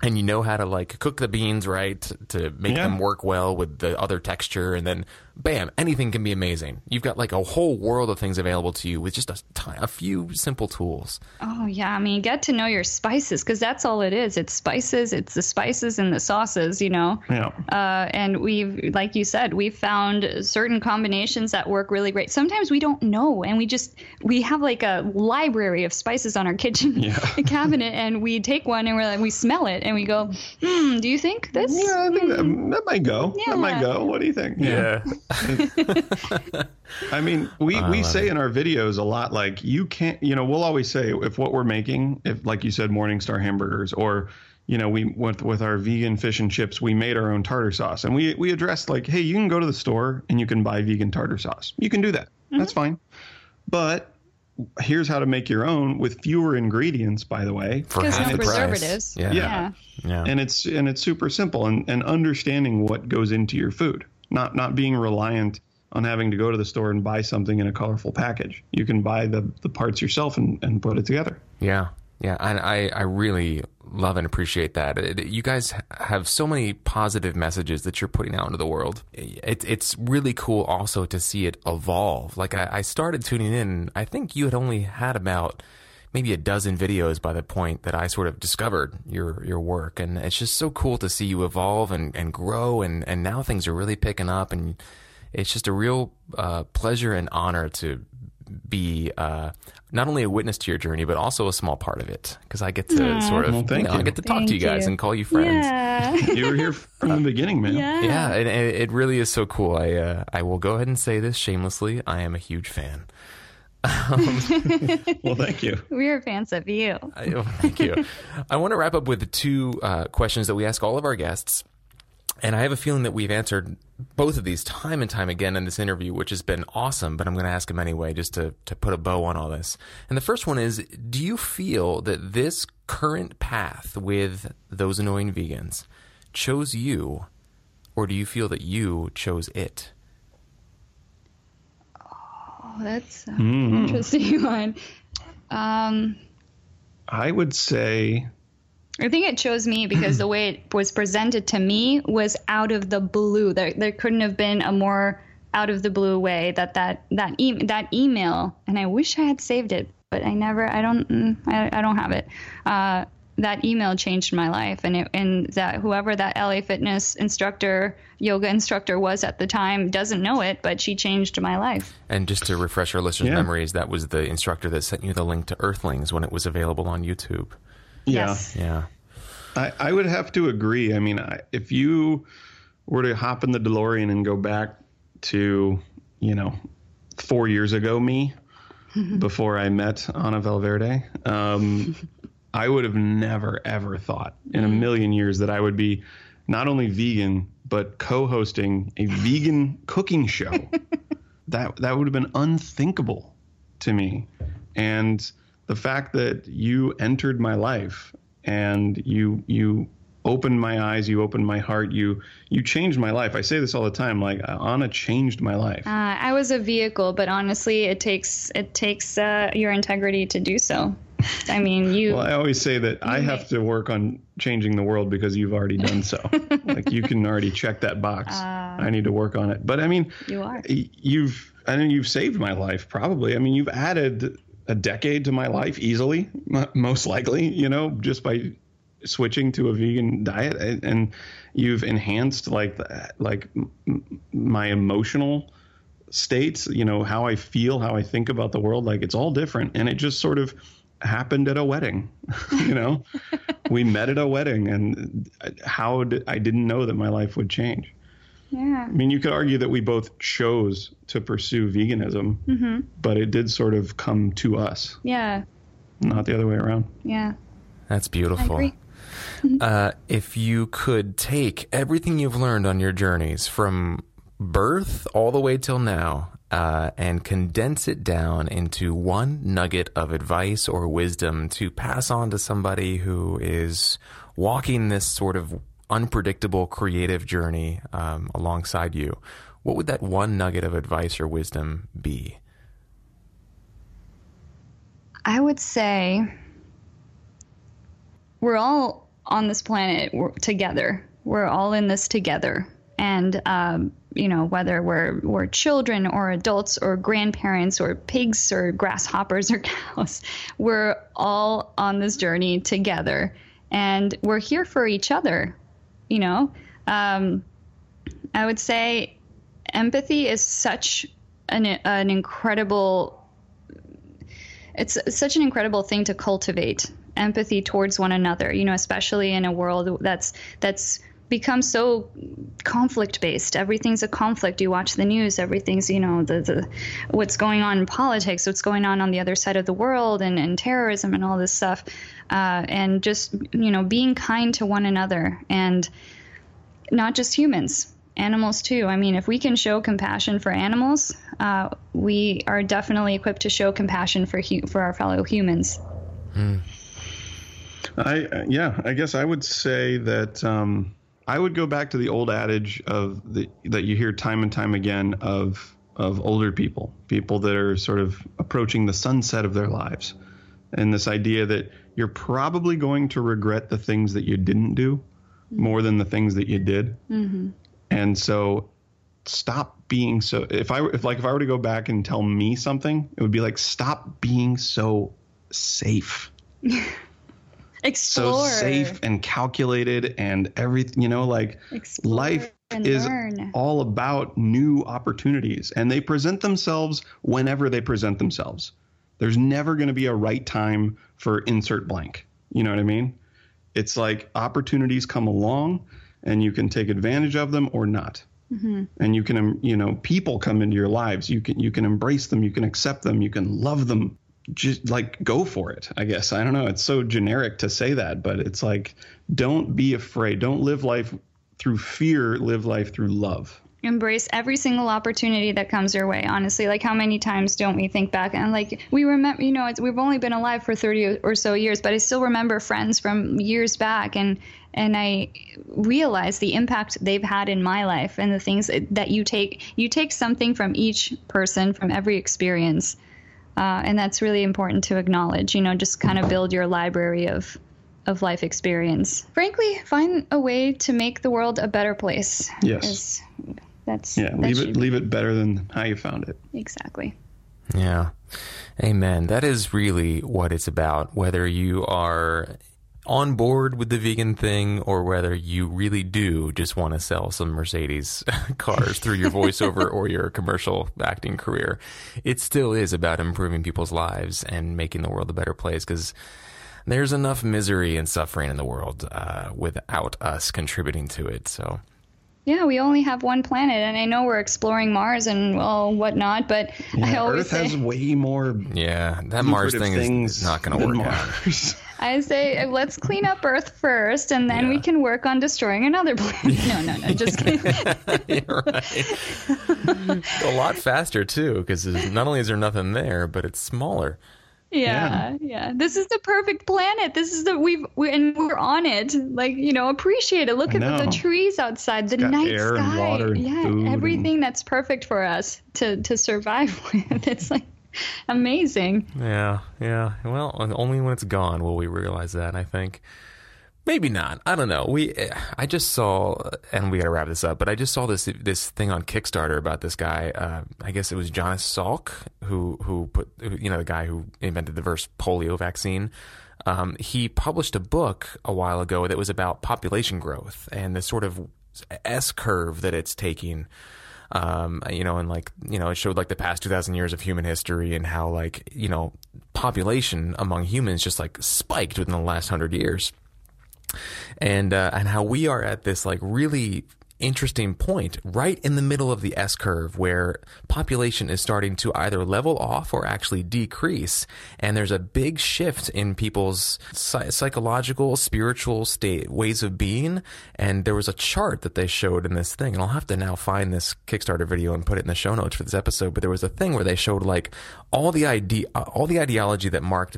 And you know how to like cook the beans right to make Yeah. them work well with the other texture and then bam anything can be amazing you've got like a whole world of things available to you with just a, ti- a few simple tools Oh yeah, I mean, get to know your spices because that's all it is. It's spices. It's the spices and the sauces, you know. Yeah. Uh, and we've, like you said, we've found certain combinations that work really great. Sometimes we don't know, and we just we have like a library of spices on our kitchen Yeah. cabinet, and we take one and we're like, we smell it, and we go, hmm, do you think this? Yeah, I think that, that might go. Yeah. That might go. What do you think? Yeah. I mean, we, we say in our videos a lot like you can't, you know, we'll always say if what we're making, if like you said, Morningstar hamburgers, or you know, we went with our vegan fish and chips, we made our own tartar sauce, and we we addressed like, hey, you can go to the store and you can buy vegan tartar sauce. You can do that. That's fine. But here's how to make your own with fewer ingredients, by the way. for Because half no the price. preservatives. yeah Yeah. yeah and it's and it's super simple and, and understanding what goes into your food not not being reliant on having to go to the store and buy something in a colorful package you can buy the the parts yourself and, and put it together Yeah, yeah, and I, I really love and appreciate that. You guys have so many positive messages that you're putting out into the world. It, it's really cool also to see it evolve. Like I, I started tuning in. I think you had only had about maybe a dozen videos by the point that I sort of discovered your your work, and it's just so cool to see you evolve and, and grow. And, and now things are really picking up, and it's just a real uh, pleasure and honor to be uh, not only a witness to your journey, but also a small part of it because I get to sort of, Well, thank you know, I get to talk to you guys you. and call you friends. Yeah. you were here from the beginning man yeah. Yeah, and, and it really is so cool. I uh, I will go ahead and say this shamelessly. I am a huge fan. well thank you We're fans of you. I- oh, thank you. I want to wrap up with two uh, questions that we ask all of our guests. And I have a feeling that we've answered both of these time and time again in this interview, which has been awesome, but I'm going to ask them anyway just to, to put a bow on all this. And the first one is Do you feel that this current path with those annoying vegans chose you, or do you feel that you chose it? Oh, that's an interesting one. Um, i would say I think it chose me because the way it was presented to me was out of the blue. There, there couldn't have been a more out of the blue way that that that e- that email. And I wish I had saved it, but I never. I don't. mm, I, I don't have it. Uh, that email changed my life, and it, and that whoever that LA Fitness instructor, yoga instructor was at the time doesn't know it, but she changed my life. And just to refresh our listeners' Yeah. memories, that was the instructor that sent you the link to Earthlings when it was available on YouTube. Yeah Yes. Yeah. I, I would have to agree. I mean, I, if you were to hop in the DeLorean and go back to, you know, four years ago, me, before I met Ana Valverde, um, I would have never, ever thought in a million years that I would be not only vegan, but co hosting a vegan cooking show. that, that would have been unthinkable to me. And the fact that you entered my life and you you opened my eyes, you opened my heart, you you changed my life. I say this all the time. Like Anna changed my life. Uh, I was a vehicle, but honestly, it takes it takes uh, your integrity to do so. I mean, you. Well, I always say that I have to work on changing the world because you've already done so. like you can already check that box. I need to work on it. But I mean, You are. You've I mean you've saved my life probably. I mean you've added a decade to my life easily, most likely. You know, just by switching to a vegan diet, and, you've enhanced like the, like my emotional states. You know how I feel, how I think about the world. Like it's all different, and it just sort of happened at a wedding. you know, we met at a wedding, and uh, how did, I didn't know that my life would change. Yeah. I mean, you could argue that we both chose to pursue veganism, but it did sort of come to us, Yeah. not the other way around. Yeah. That's I beautiful. agree. Uh, if you could take everything you've learned on your journeys from birth all the way till now uh, and condense it down into one nugget of advice or wisdom to pass on to somebody who is walking this sort of unpredictable creative journey um, alongside you, what would that one nugget of advice or wisdom be? I would say we're all on this planet together. We're all in this together. And, um, you know, whether we're, we're children or adults or grandparents or pigs or grasshoppers or cows, we're all on this journey together. And we're here for each other, you know. Um, I would say empathy is such an, an incredible it's such an incredible thing to cultivate empathy towards one another you know especially in a world that's that's become so conflict based everything's a conflict you watch the news everything's you know the, the what's going on in politics what's going on on the other side of the world and, and terrorism and all this stuff uh, and just you know being kind to one another and not just humans animals too. I mean, if we can show compassion for animals, uh, we are definitely equipped to show compassion for hu- for our fellow humans. Hmm. I yeah, I guess I would say that um, I would go back to the old adage of the that you hear time and time again of of older people, people that are sort of approaching the sunset of their lives, and this idea that you're probably going to regret the things that you didn't do more than the things that you did. Mm-hmm. And so stop being so if I if like if I were to go back and tell me something, it would be like stop being so safe. Explore. So safe and calculated and everything, you know, like Explore life is learn. all about new opportunities and they present themselves whenever they present themselves. There's never going to be a right time for insert blank. You know what I mean? It's like opportunities come along and you can take advantage of them or not. Mm-hmm. And you can, you know, people come into your lives. You can, you can embrace them. You can accept them. You can love them. Just like go for it. I guess I don't know. It's so generic to say that, but it's like, don't be afraid. Don't live life through fear. Live life through love embrace every single opportunity that comes your way honestly like how many times don't we think back and like we remember you know we've only been alive for 30 or so years but i still remember friends from years back and and i realize the impact they've had in my life and the things that you take you take something from each person from every experience uh, and that's really important to acknowledge you know just kind of build your library of of life experience frankly find a way to make the world a better place yes that's yeah. That leave it leave it better than how you found it. Exactly. Yeah. Amen. That is really what it's about. Whether you are on board with the vegan thing or whether you really do just want to sell some Mercedes cars through your voiceover or your commercial acting career, it still is about improving people's lives and making the world a better place because there's enough misery and suffering in the world uh, without us contributing to it. So yeah, we only have one planet, and I know we're exploring Mars and well, whatnot, but yeah, I always Earth say, has way more. Yeah, that Mars thing is not going to work Mars. out. I say let's clean up Earth first, and then yeah. we can work on destroying another planet. no, no, no, just kidding. You're right. A lot faster too, because not only is there nothing there, but it's smaller. Yeah, yeah, yeah, This is the perfect planet. This is the we've we, and we're on it. Like you know, appreciate it. Look at the, the, trees outside, the night sky. yeah, everything and... that's perfect for us to to survive with. It's like amazing. Yeah, yeah. Well, only when it's gone will we realize that. I think. Maybe not. I don't know. We, I just saw, and we got to wrap this up. But I just saw this this thing on Kickstarter about this guy. Uh, I guess it was Jonas Salk who who put you know the guy who invented the first polio vaccine. Um, he published a book a while ago that was about population growth and the sort of S curve that it's taking. Um, you know, and like, you know, it showed like the past 2000 years of human history and how like, you know, population among humans just like spiked within the last hundred years. And uh, and how we are at this like really interesting point right in the middle of the S curve where population is starting to either level off or actually decrease. And there's a big shift in people's psychological, spiritual state, ways of being. And there was a chart that they showed in this thing. And I'll have to now find this Kickstarter video and put it in the show notes for this episode. But there was a thing where they showed like all the idea, all the ideology that marked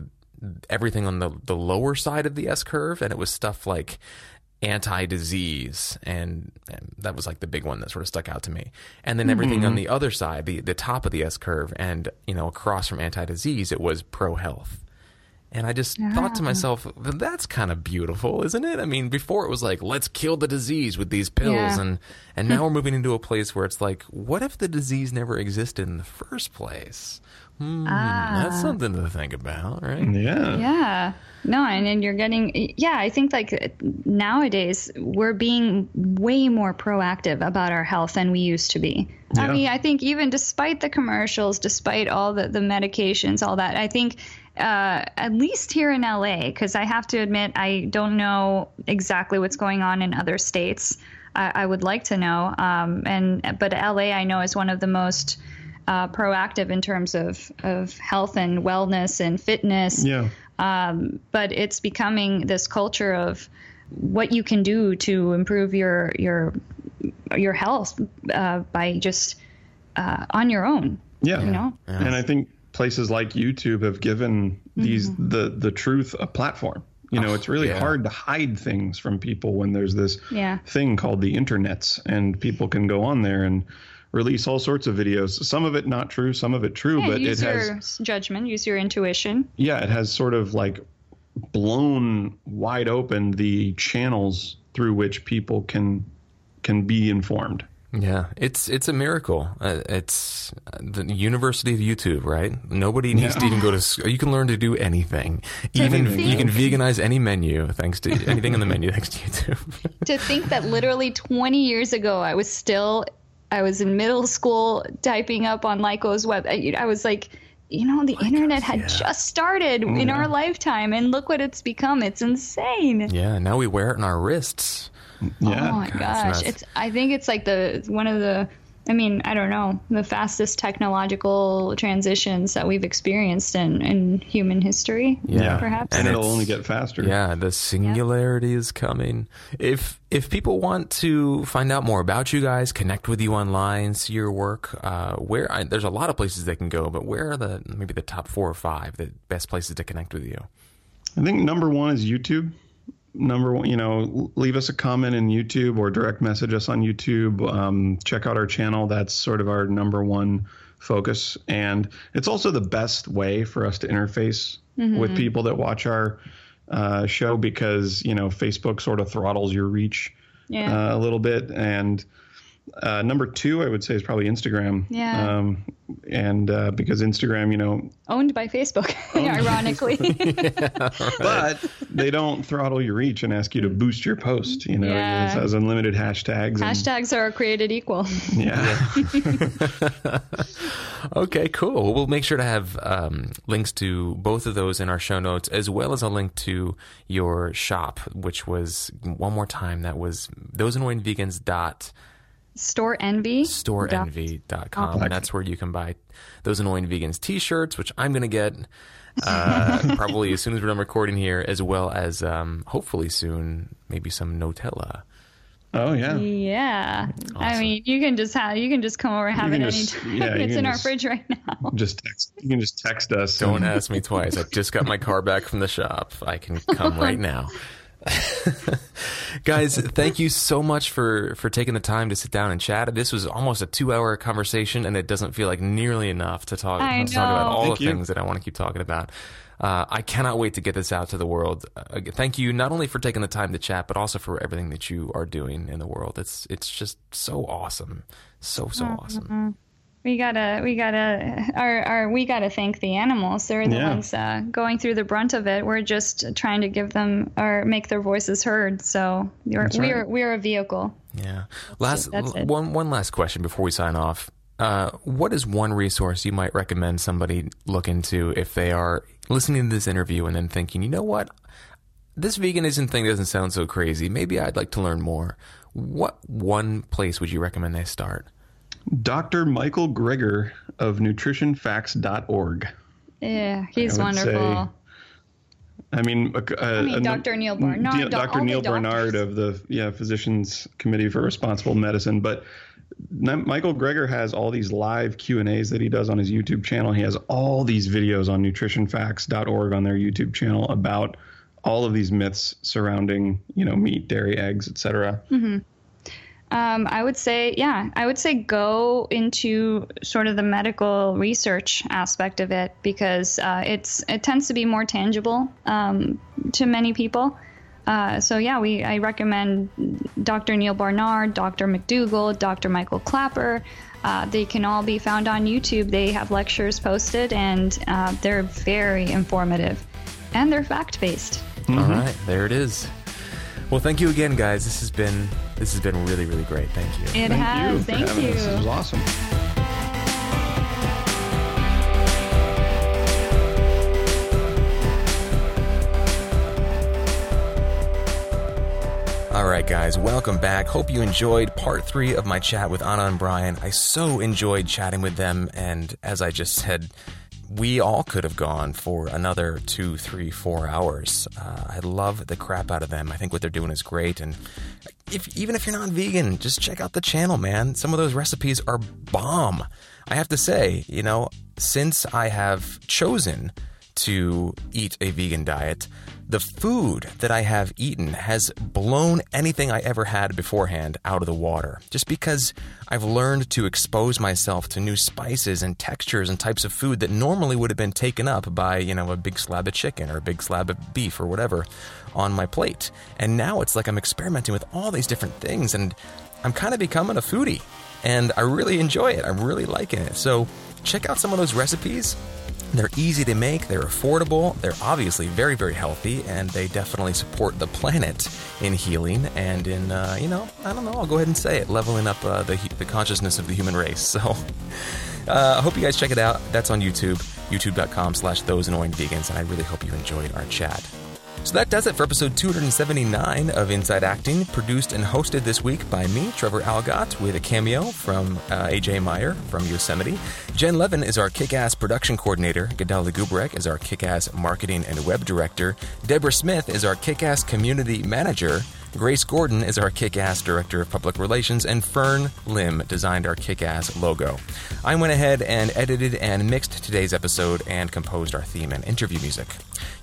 everything on the, the lower side of the S curve, and it was stuff like anti-disease and, and, that was like the big one that sort of stuck out to me and then everything mm-hmm. on the other side the, the top of the s curve and you know across from anti-disease it was pro-health And I just thought to myself, that's kind of beautiful, isn't it? I mean, before it was like, let's kill the disease with these pills. Yeah. And, and now we're moving into a place where it's like, what if the disease never existed in the first place? Hmm, That's something to think about, right? Yeah. Yeah. No, and then you're getting, yeah, I think like nowadays we're being way more proactive about our health than we used to be. I mean, I think even despite the commercials, despite all the, the medications, all that, I think uh, at least here in LA, because I have to admit, I don't know exactly what's going on in other states. I, I would like to know. Um, and but LA, I know, is one of the most uh, proactive in terms of, of health and wellness and fitness Yeah. um, but it's becoming this culture of what you can do to improve your your your health uh, by just uh, on your own. Yeah. You know, And I think places like YouTube have given these Mm-hmm. the the truth a platform. You know, it's really yeah. hard to hide things from people when there's this Yeah. thing called the internets and people can go on there and release all sorts of videos. Some of it not true, some of it true, yeah, but it use has your s- judgment, use your intuition. yeah, it has sort of like blown wide open the channels through which people can can be informed. Yeah, it's it's a miracle. Uh, it's uh, the University of YouTube, right? Nobody needs to even go to. school. You can learn to do anything. Even Anything. you can veganize any menu thanks to anything on the menu thanks to YouTube. to think that literally 20 years ago, I was still, I was in middle school typing up on Lycos web. I, I was like, you know, the internet had just started in our lifetime, and look what it's become. It's insane. yeah, now we wear it on our wrists. Yeah. Oh my God, gosh, it's. I think it's like the one of the. I mean, I don't know, the fastest technological transitions that we've experienced in, in human history. Yeah. perhaps. and And it'll only get faster. Yeah, the singularity is coming. If if people want to find out more about you guys, connect with you online, see your work, uh, where I, there's a lot of places they can go, but where are the maybe the top four or five the best places to connect with you? I think number one is YouTube. Number one, you know, leave us a comment in YouTube or direct message us on YouTube. Um, check out our channel. That's sort of our number one focus. And it's also the best way for us to interface with people that watch our uh, show because, you know, Facebook sort of throttles your reach Yeah. uh, a little bit. And uh, number two, I would say, is probably Instagram. Yeah. Um, and uh, because Instagram, you know, Owned by Facebook, ironically. but they don't throttle your reach and ask you to boost your post. You know, Yeah. it has unlimited hashtags. and- Hashtags are created equal. yeah. Okay, cool. Well, We'll make sure to have um, links to both of those in our show notes, as well as a link to your shop, which was one more time. That was those annoying vegans dot Store envy. storenvy.com. And that's where you can buy those annoying vegans t-shirts, which I'm going to get uh, probably as soon as we're done recording here, as well as um, hopefully soon maybe some Nutella. Oh yeah. Yeah. I mean, you can just have you can just come over and have it just- anytime. yeah, it's can in our fridge right now. Just text. You can just text us. Don't and- ask me twice. I just got my car back from the shop. I can come right now. Guys, thank you so much for for taking the time to sit down and chat. This was almost a two hour conversation, and it doesn't feel like nearly enough to talk, to talk about all Thank the you. things that I want to keep talking about. Uh, I cannot wait to get this out to the world. Uh, thank you not only for taking the time to chat, but also for everything that you are doing in the world. It's it's just so awesome, so so Mm-hmm. awesome. We gotta, we gotta, our, our, we gotta thank the animals. They're the Yeah. ones uh, going through the brunt of it. We're just trying to give them or make their voices heard. So you're, That's we're, we are a vehicle. Yeah. Last that's one one last question before we sign off. Uh, what is one resource you might recommend somebody look into if they are listening to this interview and then thinking, you know what, this veganism thing doesn't sound so crazy. Maybe I'd like to learn more. What one place would you recommend they start? Dr. Michael Greger of nutritionfacts.org. Yeah, he's I would say- wonderful. I mean, uh, I mean, Dr. Neil Barnard, doc- Dr. Neil Barnard of the yeah Physicians Committee for Responsible Medicine, but Michael Greger has all these live Q and A's that he does on his YouTube channel. He has all these videos on nutritionfacts.org on their YouTube channel about all of these myths surrounding you know meat, dairy, eggs, etc. Um, I would say, yeah, I would say go into sort of the medical research aspect of it because uh, it's it tends to be more tangible um, to many people. Uh, so yeah, we I recommend Dr. Neil Barnard, Dr. McDougall, Dr. Michael Klaper. Uh, they can all be found on YouTube. They have lectures posted, and uh, they're very informative, and they're fact based. Mm-hmm. All right, there it is. Well, thank you again, guys. This has been this has been really, really great. Thank you. It Thank has. you Thank you. us. This was awesome. All right, guys, welcome back. Hope you enjoyed part three of my chat with Anna and Brian. I so enjoyed chatting with them, and as I just said, we all could have gone for another two, three, four hours. Uh, I love the crap out of them. I think what they're doing is great, and if even if you're not vegan, just check out the channel, man. Some of those recipes are bomb. I have to say, you know, since I have chosen to eat a vegan diet, the food that I have eaten has blown anything I ever had beforehand out of the water. Just because I've learned to expose myself to new spices and textures and types of food that normally would have been taken up by, you know, a big slab of chicken or a big slab of beef or whatever on my plate. And now it's like I'm experimenting with all these different things and I'm kind of becoming a foodie. And I really enjoy it. I'm really liking it. So check out some of those recipes. They're easy to make, they're affordable, they're obviously very, very healthy, and they definitely support the planet in healing and in, uh, you know, I don't know, I'll go ahead and say it, leveling up uh, the, the consciousness of the human race. So uh, I hope you guys check it out. That's on YouTube, youtube.com slash those annoying vegans, and I really hope you enjoyed our chat. So that does it for episode 279 of Inside Acting, produced and hosted this week by me, Trevor Algatt, with a cameo from uh, AJ Meyer from Yosemite. Jen Levin is our kick ass production coordinator. Gadali Gubrek is our kick ass marketing and web director. Deborah Smith is our kick ass community manager. Grace Gordon is our kick ass director of public relations, and Fern Lim designed our kick ass logo. I went ahead and edited and mixed today's episode and composed our theme and interview music.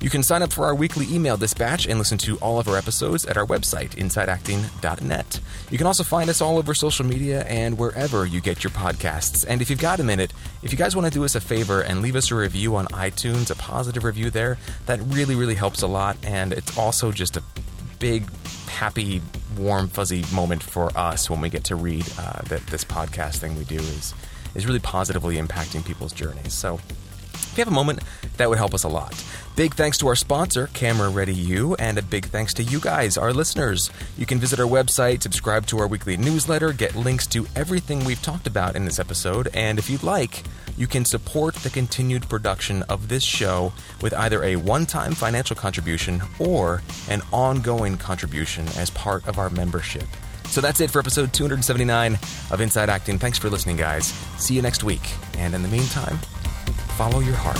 You can sign up for our weekly email dispatch and listen to all of our episodes at our website, insideacting.net. You can also find us all over social media and wherever you get your podcasts. And if you've got a minute, if you guys want to do us a favor and leave us a review on iTunes, a positive review there, that really, really helps a lot. And it's also just a big, happy, warm, fuzzy moment for us when we get to read uh, that this podcast thing we do is is really positively impacting people's journeys. So if you have a moment, that would help us a lot. Big thanks to our sponsor, Camera Ready U, and a big thanks to you guys, our listeners. You can visit our website, subscribe to our weekly newsletter, get links to everything we've talked about in this episode, and if you'd like, you can support the continued production of this show with either a one time financial contribution or an ongoing contribution as part of our membership. So that's it for episode 279 of Inside Acting. Thanks for listening, guys. See you next week. And in the meantime, follow your heart.